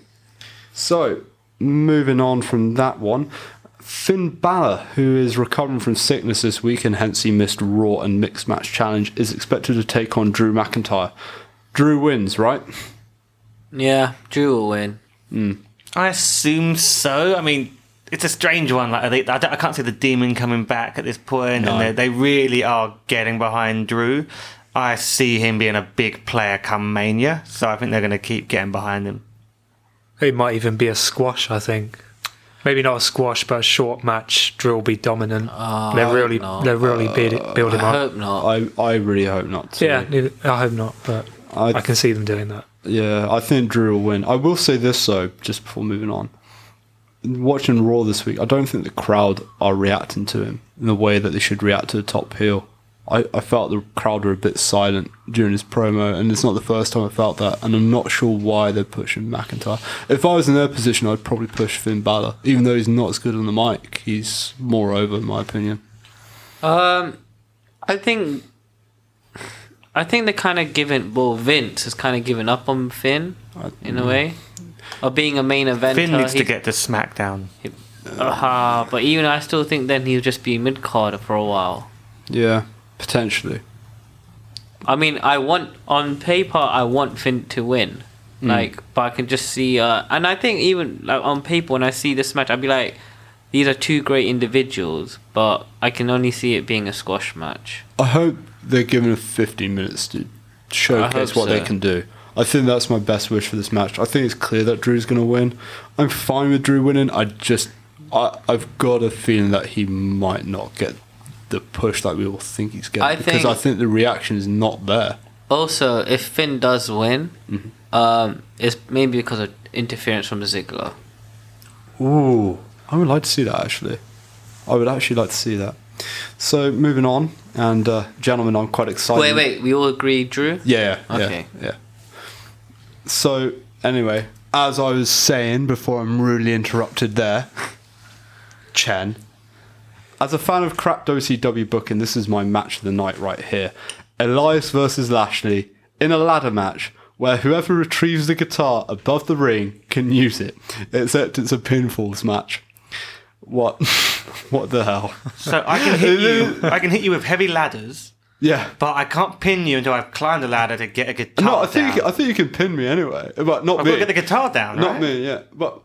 So, moving on from that one, Finn Balor, who is recovering from sickness this week and hence he missed Raw and Mixed Match Challenge, is expected to take on Drew McIntyre. Drew wins, right? Yeah, Drew will win. Hmm. I assume so. I mean, it's a strange one. Like they, I, don't- I can't see the demon coming back at this point, No. and they, they really are getting behind Drew. I see him being a big player come Mania, so I think they're going to keep getting behind him. It might even be a squash, I think. Maybe not a squash, but a short match. Drew will be dominant. Oh, they're really, they're really uh, build, build him I up. hope not. I, I really hope not. to. Yeah, I hope not, but I- I, can see them doing that. Yeah, I think Drew will win. I will say this though, just before moving on. Watching Raw this week, I don't think the crowd are reacting to him in the way that they should react to a top heel. I, I felt the crowd were a bit silent during his promo, and it's not the first time I felt that, and I'm not sure why they're pushing McIntyre. If I was in their position, I'd probably push Finn Balor, even though he's not as good on the mic. He's more over, in my opinion. Um, I think, I think they kind of given. Well, Vince has kind of given up on Finn in a way, of being a main eventer. Finn needs to get to SmackDown. Uh, but even I still think then he'll just be mid card for a while. Yeah, potentially. I mean, I want on paper, I want Finn to win. Like, but I can just see, uh, and I think even like on paper, when I see this match, I'd be like, these are two great individuals, but I can only see it being a squash match. I hope they're given 15 minutes to showcase hope what they can do. I think that's my best wish for this match. I think it's clear that Drew's going to win. I'm fine with Drew winning. I just, I, I've got a feeling that he might not get the push that we all think he's getting I because think- I think the reaction is not there. Also, if Finn does win, um, it's maybe because of interference from Ziggler. Ooh, I would like to see that actually. I would actually like to see that. So moving on, and uh, gentlemen, I'm quite excited. Wait, wait, we all agree, Drew? Yeah, yeah, Okay. yeah, yeah. So anyway, as I was saying before, I'm rudely interrupted there. [LAUGHS] Chen, as a fan of crap WCW booking, this is my match of the night right here. Elias versus Lashley in a ladder match where whoever retrieves the guitar above the ring can use it, except it's a pinfalls match. What? [LAUGHS] what the hell? So I can hit you. [LAUGHS] I can hit you with heavy ladders, Yeah. but I can't pin you until I've climbed a ladder to get a guitar. No, I think down. I think you can pin me anyway, but not I've me. got to get the guitar down. Not right? me, yeah. But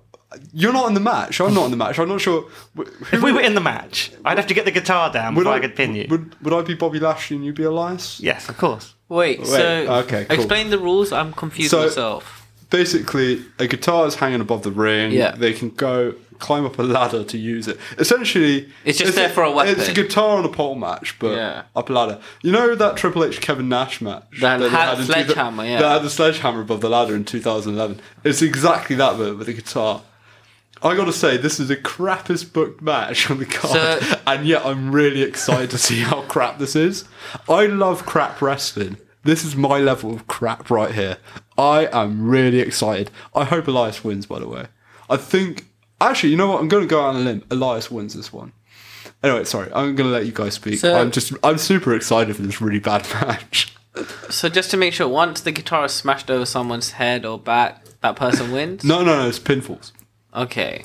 you're not in the match. I'm not in the match. I'm not sure. Who If we were in the match, I'd have to get the guitar down before I, could pin you. Would, would I be Bobby Lashley and you be Elias? yes, of course. Wait, so okay, cool. explain the rules. I'm confused So- myself. Basically, a guitar is hanging above the ring. Yeah. They can go climb up a ladder to use it. Essentially, It's just there for a weapon. It's a guitar on a pole match, but Yeah. up a ladder. You know that Triple H Kevin Nash match That they had in sledgehammer, yeah. That had the sledgehammer above the ladder in 2011. It's exactly that, but with a guitar. I gotta say, this is the crappiest booked match on the card, So- and yet I'm really excited to see how crap this is. I love crap wrestling. This is my level of crap right here. I am really excited. I hope Elias wins, by the way. I think, actually, you know what? I'm going to go out on a limb. Elias wins this one. Anyway, sorry. I'm going to let you guys speak. So- I'm just, I'm super excited for this really bad [LAUGHS] match. So just to make sure, once the guitar is smashed over someone's head or back, that person wins. No, no, no. It's pinfalls. Okay.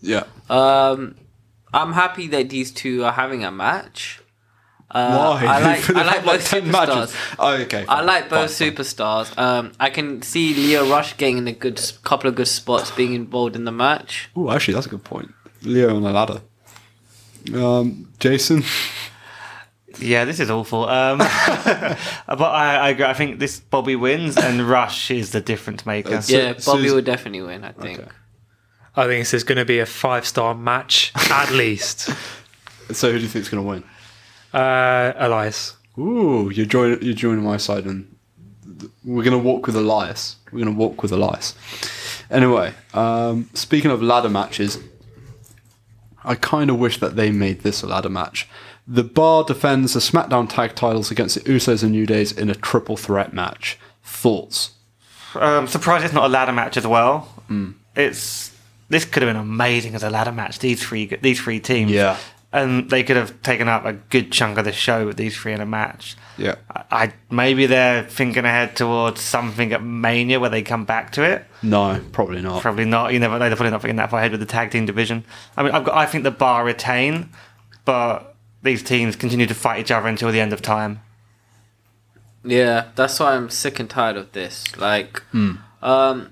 Yeah. Um, I'm happy that these two are having a match. Uh, Why? I like [LAUGHS] I like both 10 superstars. Oh, okay. I like both fine, fine. superstars. Um, I can see Lio Rush getting in a good couple of good spots, being involved in the match. Oh, actually, that's a good point. Lio on a ladder. Um, Jason. Yeah, this is awful. Um, [LAUGHS] but I, I, agree. I think this Bobby wins, and Rush is the difference maker. So- Yeah, so Bobby is- would definitely win. I think. Okay. I think this is going to be a five star match at [LAUGHS] least. So, who do you think is going to win? Uh, Elias. Ooh, you're joining. You're joining my side, and we're gonna walk with Elias. We're gonna walk with Elias. Anyway, um, speaking of ladder matches, I kind of wish that they made this a ladder match. The Bar defends the SmackDown Tag Titles against the Usos and New Days in a triple threat match. Thoughts? Um, surprised it's not a ladder match as well. Hmm. It's this could have been amazing as a ladder match. These three, these three teams, Yeah. and they could have taken up a good chunk of the show with these three in a match. Yeah. I, I maybe they're thinking ahead towards something at Mania where they come back to it. No, probably not. Probably not. You never know. They're probably not thinking that far ahead with the tag team division. I mean, I've got, I think the bar retain, but these teams continue to fight each other until the end of time. Yeah, that's why I'm sick and tired of this. Like, um,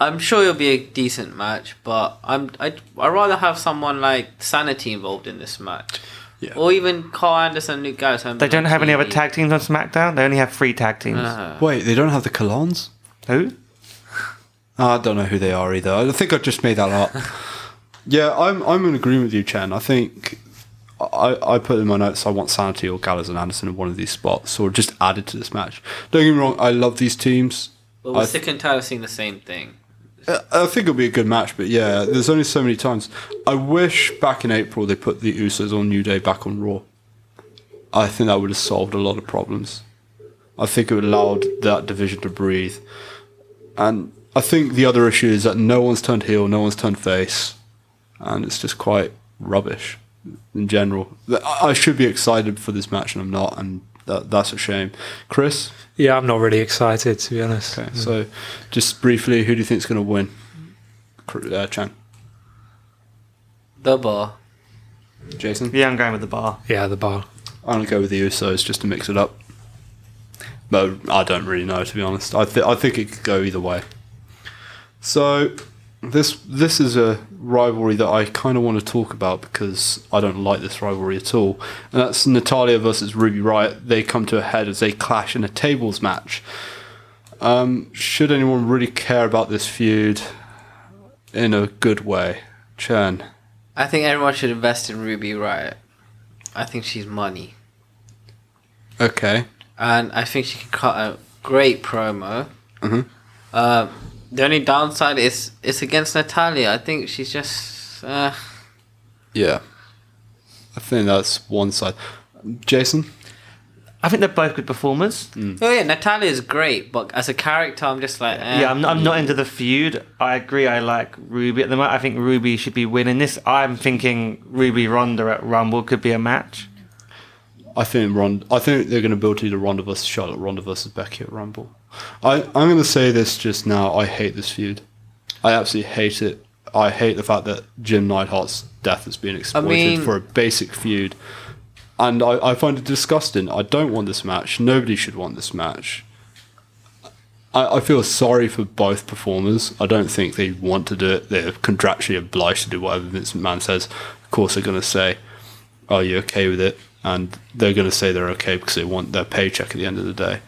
I'm sure it'll be a decent match, but I'm I I rather have someone like Sanity involved in this match, Yeah. or even Karl Anderson, Luke Gallows. They don't have any other tag teams on SmackDown. They only have three tag teams. Uh, Wait, they don't have the Colons? Who? I don't know who they are either. I think I just made that up. [LAUGHS] yeah, I'm I'm in agreement with you, Chen. I think I, I put in my notes I want Sanity or Gallows and Anderson in one of these spots, or just added to this match. Don't get me wrong, I love these teams. but we're I- sick and tired of seeing the same thing. I- think it'll be a good match, but yeah, there's only so many times. I wish back in April they put the Usos on New Day back on Raw. I think that would have solved a lot of problems. I think it would allowed that division to breathe. And I think the other issue is that no one's turned heel, no one's turned face, and it's just quite rubbish. in general. I should be excited for this match, and I'm not, and that, that's a shame. Chris, Yeah, I'm not really excited to be honest. okay, so just briefly, who do you think is going to win? Cr- Uh, Chen, The bar. Jason. Yeah, I'm going with the bar. Yeah, the bar. I'm gonna go with the Usos just to mix it up. But I don't really know to be honest. I th- I think it could go either way. So this this is a rivalry that I kind of want to talk about because I don't like this rivalry at all, and that's Natalya versus Ruby Riot. They come to a head as they clash in a tables match. Um, should anyone really care about this feud in a good way, Chen? I think everyone should invest in Ruby Riot. I think she's money. Okay. And I think she can cut a great promo. Mhm. Um, the only downside is it's against Natalya. I think she's just. Uh, Yeah. I think that's one side. Jason? I think they're both good performers. oh yeah, Natalya is great, but as a character, I'm just like. Eh. Yeah, I'm, not, I'm not into the feud. I agree. I like Ruby at the moment. I think Ruby should be winning this. I'm thinking Ruby Ronda at Rumble could be a match. I think Ron. I think they're going to build to either Ronda versus Charlotte, Ronda versus Becky at Rumble. I, I'm going to say this just now. I hate this feud. I absolutely hate it. I hate the fact that Jim Neidhart's death has been exploited mean- for a basic feud, and I, I find it disgusting. I don't want this match. Nobody should want this match. I, I feel sorry for both performers. I don't think they want to do it. They're contractually obliged to do whatever Vince McMahon says. Of course, they're going to say, "Are you okay with it?" And they're going to say they're okay because they want their paycheck at the end of the day.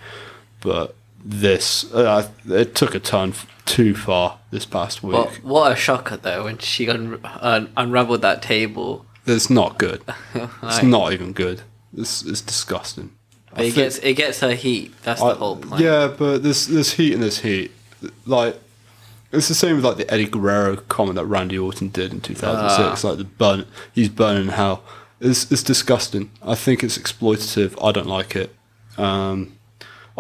But this, uh, it took a turn too far this past week. What, what a shocker though when she un- un- unraveled that table. it's not good. [LAUGHS] It's not even good. It's, it's disgusting. but it gets it gets her heat. That's the whole point. Yeah, but this this heat and this heat, like it's the same with like the Eddie Guerrero comment that Randy Orton did in 2006. Ah. like the burn, he's burning hell. It's it's disgusting. I think it's exploitative. I don't like it. Um,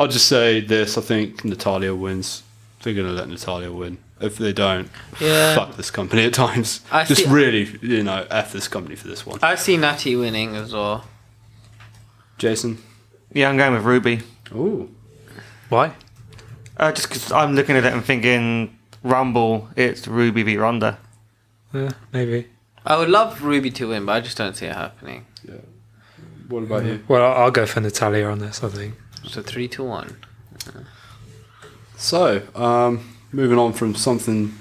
I'll just say this: I think Natalya wins. They're gonna let Natalya win. If they don't, Yeah. fuck this company at times. I just see- really, you know, f this company for this one. I see Natty winning as well. Jason. Yeah, I'm going with Ruby. Ooh. Why? Uh, just because I'm looking at it and thinking Rumble, it's Ruby v Ronda. Yeah, maybe. I would love Ruby to win, but I just don't see it happening. Yeah. What about you? Well, I'll I'll go for Natalya on this. I think. So three to one. So, um, moving on from something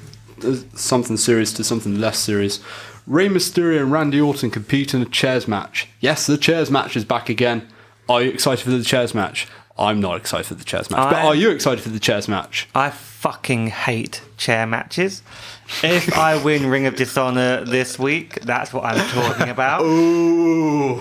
uh, something serious to something less serious. Rey Mysterio and Randy Orton compete in a chairs match. Yes, the chairs match is back again. Are you excited for the chairs match? I'm not excited for the chairs match. But are you excited for the chairs match? I fucking hate chair matches. If I win Ring of Dishonor this week, that's what I'm talking about. Ooh.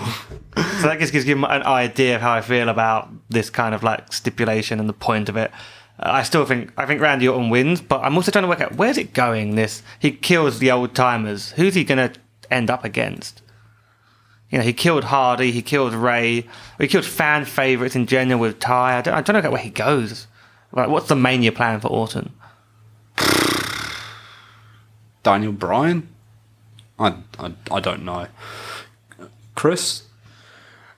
So that just gives you an idea of how I feel about this kind of like stipulation and the point of it. Uh, I still think I think Randy Orton wins, but I'm also trying to work out where's it going. This he kills the old timers. Who's he going to end up against? You know, he killed Hardy, he killed Rey, he killed fan favorites in general with Ty. I don't, I don't know where he goes. Like, what's the mania plan for Orton? [SIGHS] Daniel Bryan? I, I, I don't know. Chris?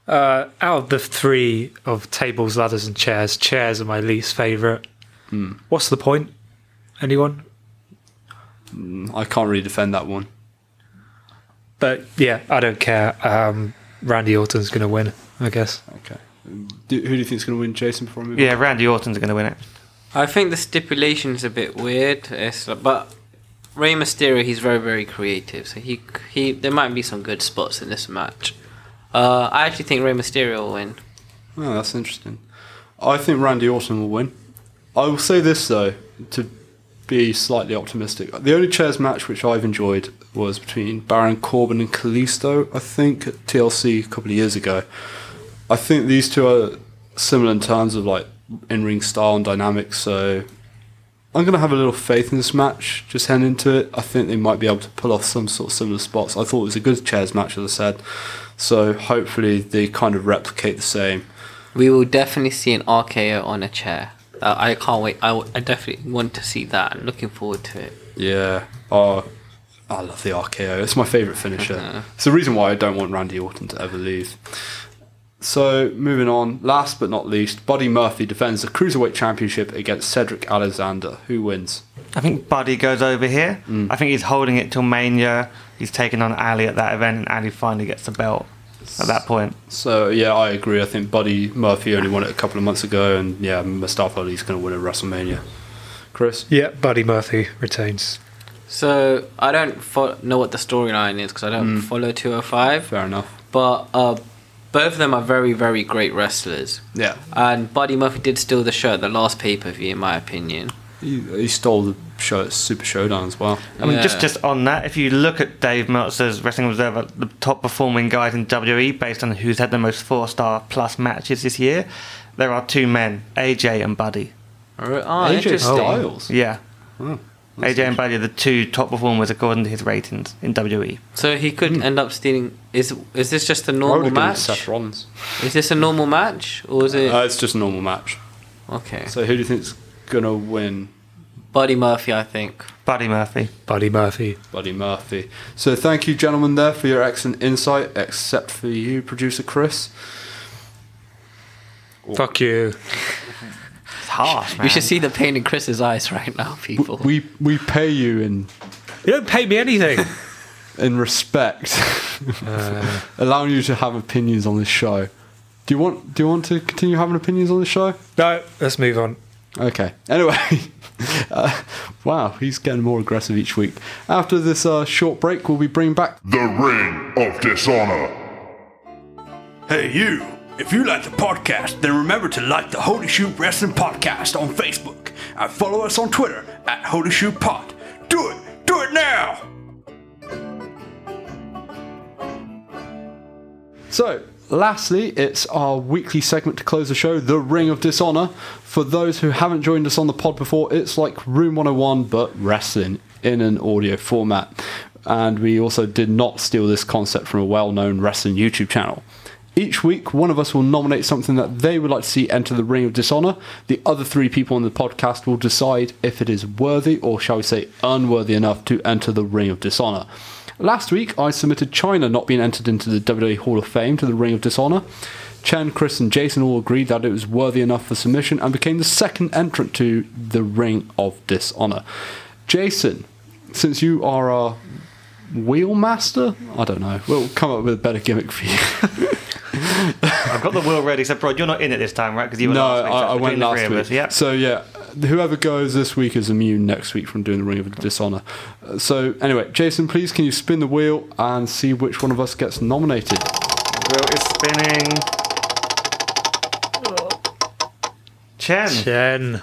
Uh, out of the three of tables, ladders, and chairs, chairs are my least favourite. What's the point? Anyone? I can't really defend that one. But yeah, I don't care. Um, Randy Orton's going to win, I guess. Okay. Do, who do you think's going to win, Jason, before I move on? Yeah, Randy Orton's going to win it. I think the stipulation is a bit weird. It's, but Rey Mysterio, he's very very creative. So he he there might be some good spots in this match. Uh, I actually think Rey Mysterio will win. Oh, that's interesting. I think Randy Orton will win. I will say this though, to be slightly optimistic. The only chairs match which I've enjoyed was between Baron Corbin and Kalisto, I think, at TLC a couple of years ago. I think these two are similar in terms of like in ring style and dynamics, so I'm gonna have a little faith in this match, just heading into it. I think they might be able to pull off some sort of similar spots. I thought it was a good chairs match, as I said. So hopefully they kind of replicate the same. We will definitely see an RKO on a chair. Uh, I can't wait. I, w- I definitely want to see that. I'm looking forward to it. Yeah. Oh, I love the RKO. It's my favourite finisher. [LAUGHS] It's the reason why I don't want Randy Orton to ever leave. So, moving on, last but not least, Buddy Murphy defends the Cruiserweight Championship against Cedric Alexander. Who wins? I think Buddy goes over here. Mm. I think he's holding it till Mania. He's taking on Ali at that event, and Ali finally gets the belt at that point. So, yeah, I agree. I think Buddy Murphy only won it a couple of months ago, and yeah, Mustafa Ali's going to win at WrestleMania. Chris? Yeah, Buddy Murphy retains. So I don't fo- know what the storyline is because I don't follow 205. Fair enough. But uh, both of them are very, very great wrestlers. Yeah. And Buddy Murphy did steal the show at the last pay per view, in my opinion. He, he stole the show at Super Showdown as well. I mean, just Yeah. just on that, if you look at Dave Meltzer's Wrestling Observer, the top performing guys in WWE based on who's had the most four star plus matches this year, there are two men, AJ and Buddy. Oh, AJ. Styles. Yeah. Oh, AJ and Buddy are the two top performers according to his ratings in. WWE. So he could end up stealing. Is is this just a I normal would match? Seth Rollins. Is this a normal match or is it? Uh, it's just a normal match. okay. So who do you think's gonna win? Buddy Murphy, I think. Buddy Murphy. Buddy Murphy. Buddy Murphy. So thank you, gentlemen, there for your excellent insight. Except for you, producer Chris. Fuck you. [LAUGHS] It's harsh, man. You should see the pain in Chris's eyes right now, people. We we pay you in You don't pay me anything. [LAUGHS] in respect, allowing you to have opinions on this show. Do you want Do you want to continue having opinions on this show? no, let's move on. Okay. [LAUGHS] Anyway, [LAUGHS] uh, wow, he's getting more aggressive each week. After this uh, short break, we'll be bringing back The Ring of Dishonor. Hey, you! If you like the podcast, then remember to like the Holy Shoot Wrestling Podcast on Facebook and follow us on Twitter at Holy Shoot Pod. Do it! Do it now! So, lastly, it's our weekly segment to close the show, The Ring of Dishonor. For those who haven't joined us on the pod before, it's like Room 101 but wrestling in an audio format. And we also did not steal this concept from a well known wrestling YouTube channel. Each week, one of us will nominate something that they would like to see enter the Ring of Dishonor. The other three people on the podcast will decide if it is worthy, or shall we say, unworthy enough to enter the Ring of Dishonor. Last week, I submitted Chyna not being entered into the WWE Hall of Fame to the Ring of Dishonor. Chen, Chris, and Jason all agreed that it was worthy enough for submission and became the second entrant to the Ring of Dishonor. Jason, since you are our wheelmaster, I don't know, we'll come up with a better gimmick for you. [LAUGHS] [LAUGHS] I've got the wheel ready, so Prod, you're not in it this time, right? Because you were no, last week, so I, I went last week. us, Yeah. So yeah, whoever goes this week is immune next week from doing the Ring of Dishonor. So anyway, Jason, please can you spin the wheel and see which one of us gets nominated? Wheel is spinning. Chen. Chen.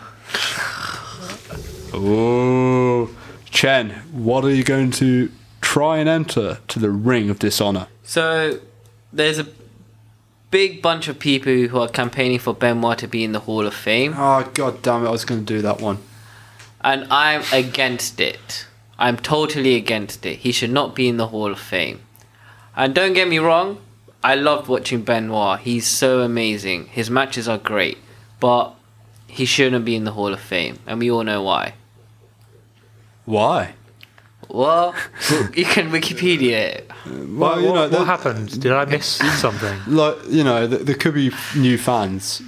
Oh, Chen, what are you going to try and enter to the Ring of Dishonor? So there's a big bunch of people who are campaigning for Benoit to be in the Hall of Fame, Oh god damn it! I was going to do that one. and I'm against it. I'm totally against it. He should not be in the Hall of Fame. And don't get me wrong, I loved watching Benoit. He's so amazing. His matches are great, but he shouldn't be in the Hall of Fame, and we all know why. Why? Well, you can Wikipedia it. Well, what, you know, what, there- happened? Did I miss [LAUGHS] something? like you know, th- there could be new fans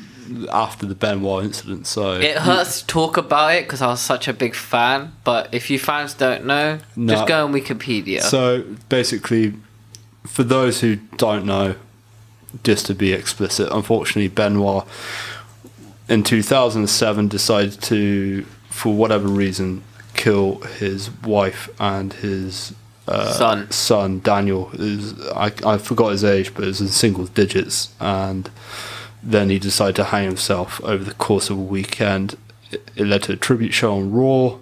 after the Benoit incident. So It hurts to talk about it because I was such a big fan. But if you fans don't know, No. just go on Wikipedia. So basically, for those who don't know, just to be explicit, unfortunately, Benoit in 2007 decided to, for whatever reason, kill his wife and his uh, Son. Son Daniel is I, I forgot his age, but it was in single digits, and then he decided to hang himself over the course of a weekend. It, it led to a tribute show on Raw,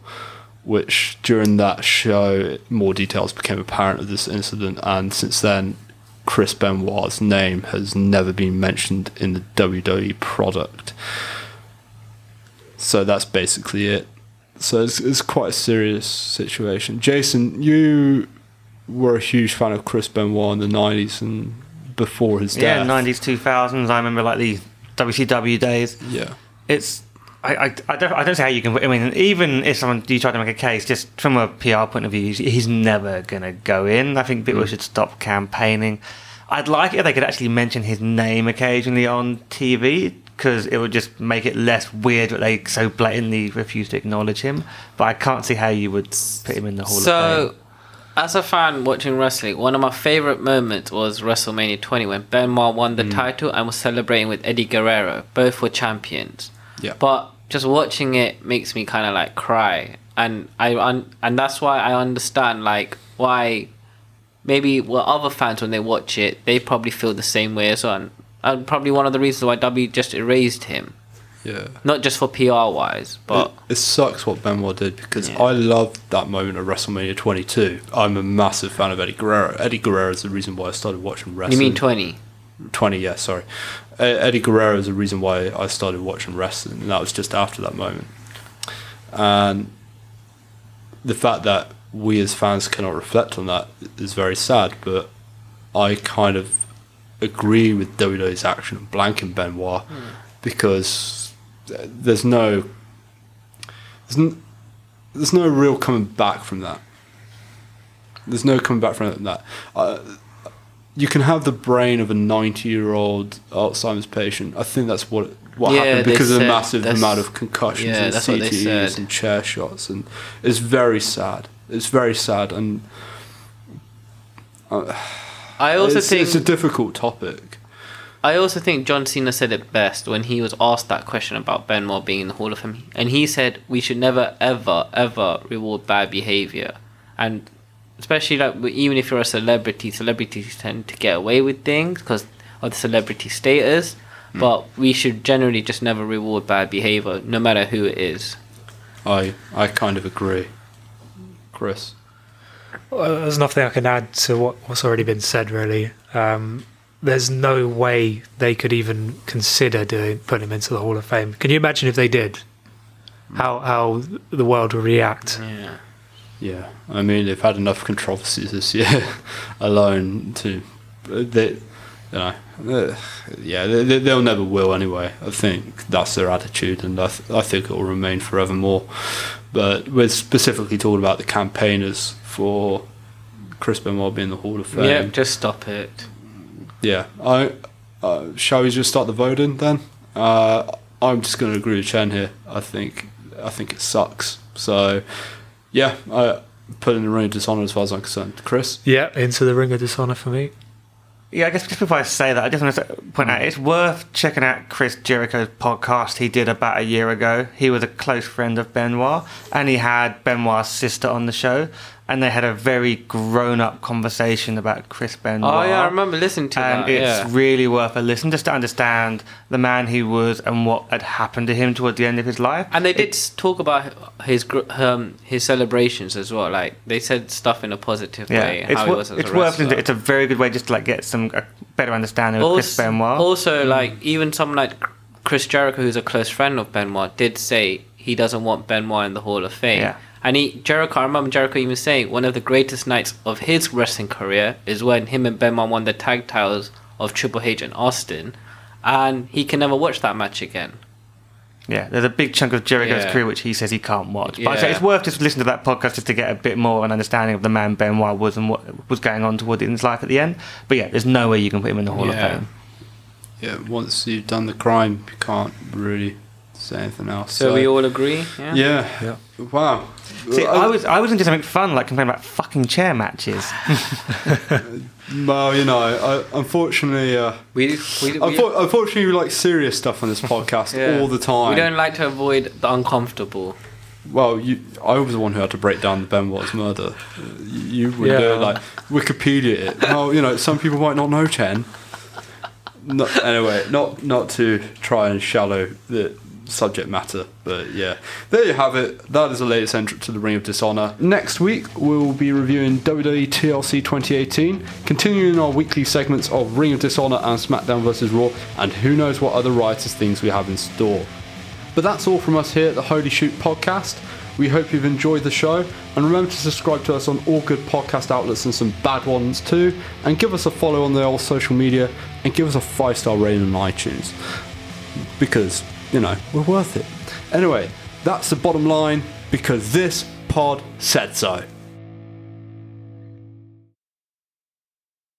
which during that show more details became apparent of this incident, and since then, Chris Benoit's name has never been mentioned in the WWE product. So that's basically it. So it's, it's quite a serious situation. Jason, you were a huge fan of Chris Benoit in the 90s and before his death. Yeah, nineties, two thousands. I remember like the WCW days. Yeah. It's I, I, I, don't, I don't see how you can. I mean, even if someone you try to make a case, just from a PR point of view, he's, he's never going to go in. I think people mm. should stop campaigning. I'd like it if they could actually mention his name occasionally on TV because it would just make it less weird that they so blatantly refuse to acknowledge him. But I can't see how you would put him in the Hall of So, Fame. as a fan watching wrestling, one of my favorite moments was WrestleMania 20 when Benoit won the mm. title and was celebrating with Eddie Guerrero. Both were champions. Yeah. But just watching it makes me kind of like cry, and I un- and that's why I understand like why maybe well other fans when they watch it they probably feel the same way as well. And, and probably one of the reasons why W just erased him, Yeah. not just for PR wise, but it, it sucks what Benoit did because Yeah. I loved that moment of WrestleMania 22. I'm a massive fan of Eddie Guerrero. Eddie Guerrero is the reason why I started watching wrestling. you mean 20? 20, yeah, sorry. Uh, Eddie Guerrero is the reason why I started watching wrestling, and that was just after that moment. And the fact that we as fans cannot reflect on that is very sad, but I kind of agree with WWE's action of blanking Benoit because there's no there's, n- there's no real coming back from that. There's no coming back from that. Uh, you can have the brain of a 90 year old Alzheimer's patient. I think that's what what Yeah, happened because of the massive amount of concussions yeah, and CTEs and chair shots, and it's very sad. It's very sad, and I also it's, think it's a difficult topic. I also think John Cena said it best when he was asked that question about Benoit being in the Hall of Fame, and he said we should never, ever, ever reward bad behavior, and especially like even if you're a celebrity, celebrities tend to get away with things because of the celebrity status, hmm. but we should generally just never reward bad behavior, no matter who it is. I I kind of agree, Chris. Well, there's nothing I can add to what, what's already been said. Really, um, there's no way they could even consider doing putting him into the Hall of Fame. Can you imagine if they did? How how the world would react? Yeah. Yeah, I mean they've had enough controversies this year [LAUGHS] alone to they, you know, uh, yeah, they, they'll never will anyway. I think that's their attitude, and I, th- I think it will remain forevermore. But we're specifically talking about the campaigners for Chris Benoit being in the Hall of Fame. Yeah, just stop it. Yeah, I uh, shall we just start the voting then? Uh, I'm just going to agree with Chen here. I think I think it sucks. So yeah, I put in the ring of dishonor as far as I'm concerned. Chris, Yeah, into the Ring of Dishonor for me. Yeah, I guess just before I say that, I just want to point out mm. it's worth checking out Chris Jericho's podcast he did about a year ago. He was a close friend of Benoit, and he had Benoit's sister on the show, and they had a very grown-up conversation about Chris Benoit. Oh yeah, I remember listening to and that. it's yeah. really worth a listen just to understand the man he was and what had happened to him towards the end of his life. And they did talk about his um, his celebrations as well. Like they said stuff in a positive Yeah, way. it's, how he wor- was as it's a worth it. It's a very good way just to like get some a better understanding of Chris also, Benoit. also, like even someone like Chris Jericho, who's a close friend of Benoit, did say he doesn't want Benoit in the Hall of Fame. Yeah. And he Jericho, I remember Jericho even saying one of the greatest nights of his wrestling career is when him and Benoit won the tag titles of Triple H and Austin, and he can never watch that match again. Yeah, there's a big chunk of Jericho's Yeah. career which he says he can't watch. But I'd Yeah. it's worth just listening to that podcast just to get a bit more of an understanding of the man Benoit was and what was going on toward in his life at the end. But yeah, there's no way you can put him in the Hall Yeah. of Fame. yeah, once you've done the crime, you can't really say anything else. So, we all agree. Yeah. yeah, Yeah. wow. See, Well, I was I wasn't just having fun like complaining about fucking chair matches. [LAUGHS] well, you know, I, unfortunately, uh, We, we, we, unfor- unfortunately, we like serious stuff on this podcast [LAUGHS] yeah. all the time. We don't like to avoid the uncomfortable. Well, you, I was the one who had to break down the Benoit's murder. You would do Yeah. it, like Wikipedia it. Well, you know, some people might not know Chen. No, anyway, not not to try and shallow the subject matter, but yeah, there you have it. That is the latest entrant to the Ring of Dishonor. Next week we'll be reviewing WWE TLC 2018, continuing our weekly segments of Ring of Dishonor and SmackDown vs Raw, and who knows what other riotous things we have in store. But that's all from us here at the Holy Shoot podcast. We hope you've enjoyed the show, and remember to subscribe to us on all good podcast outlets and some bad ones too, and give us a follow on the old social media, and give us a five star rating on iTunes. Because, you know, we're worth it. Anyway, that's the bottom line because this pod said so.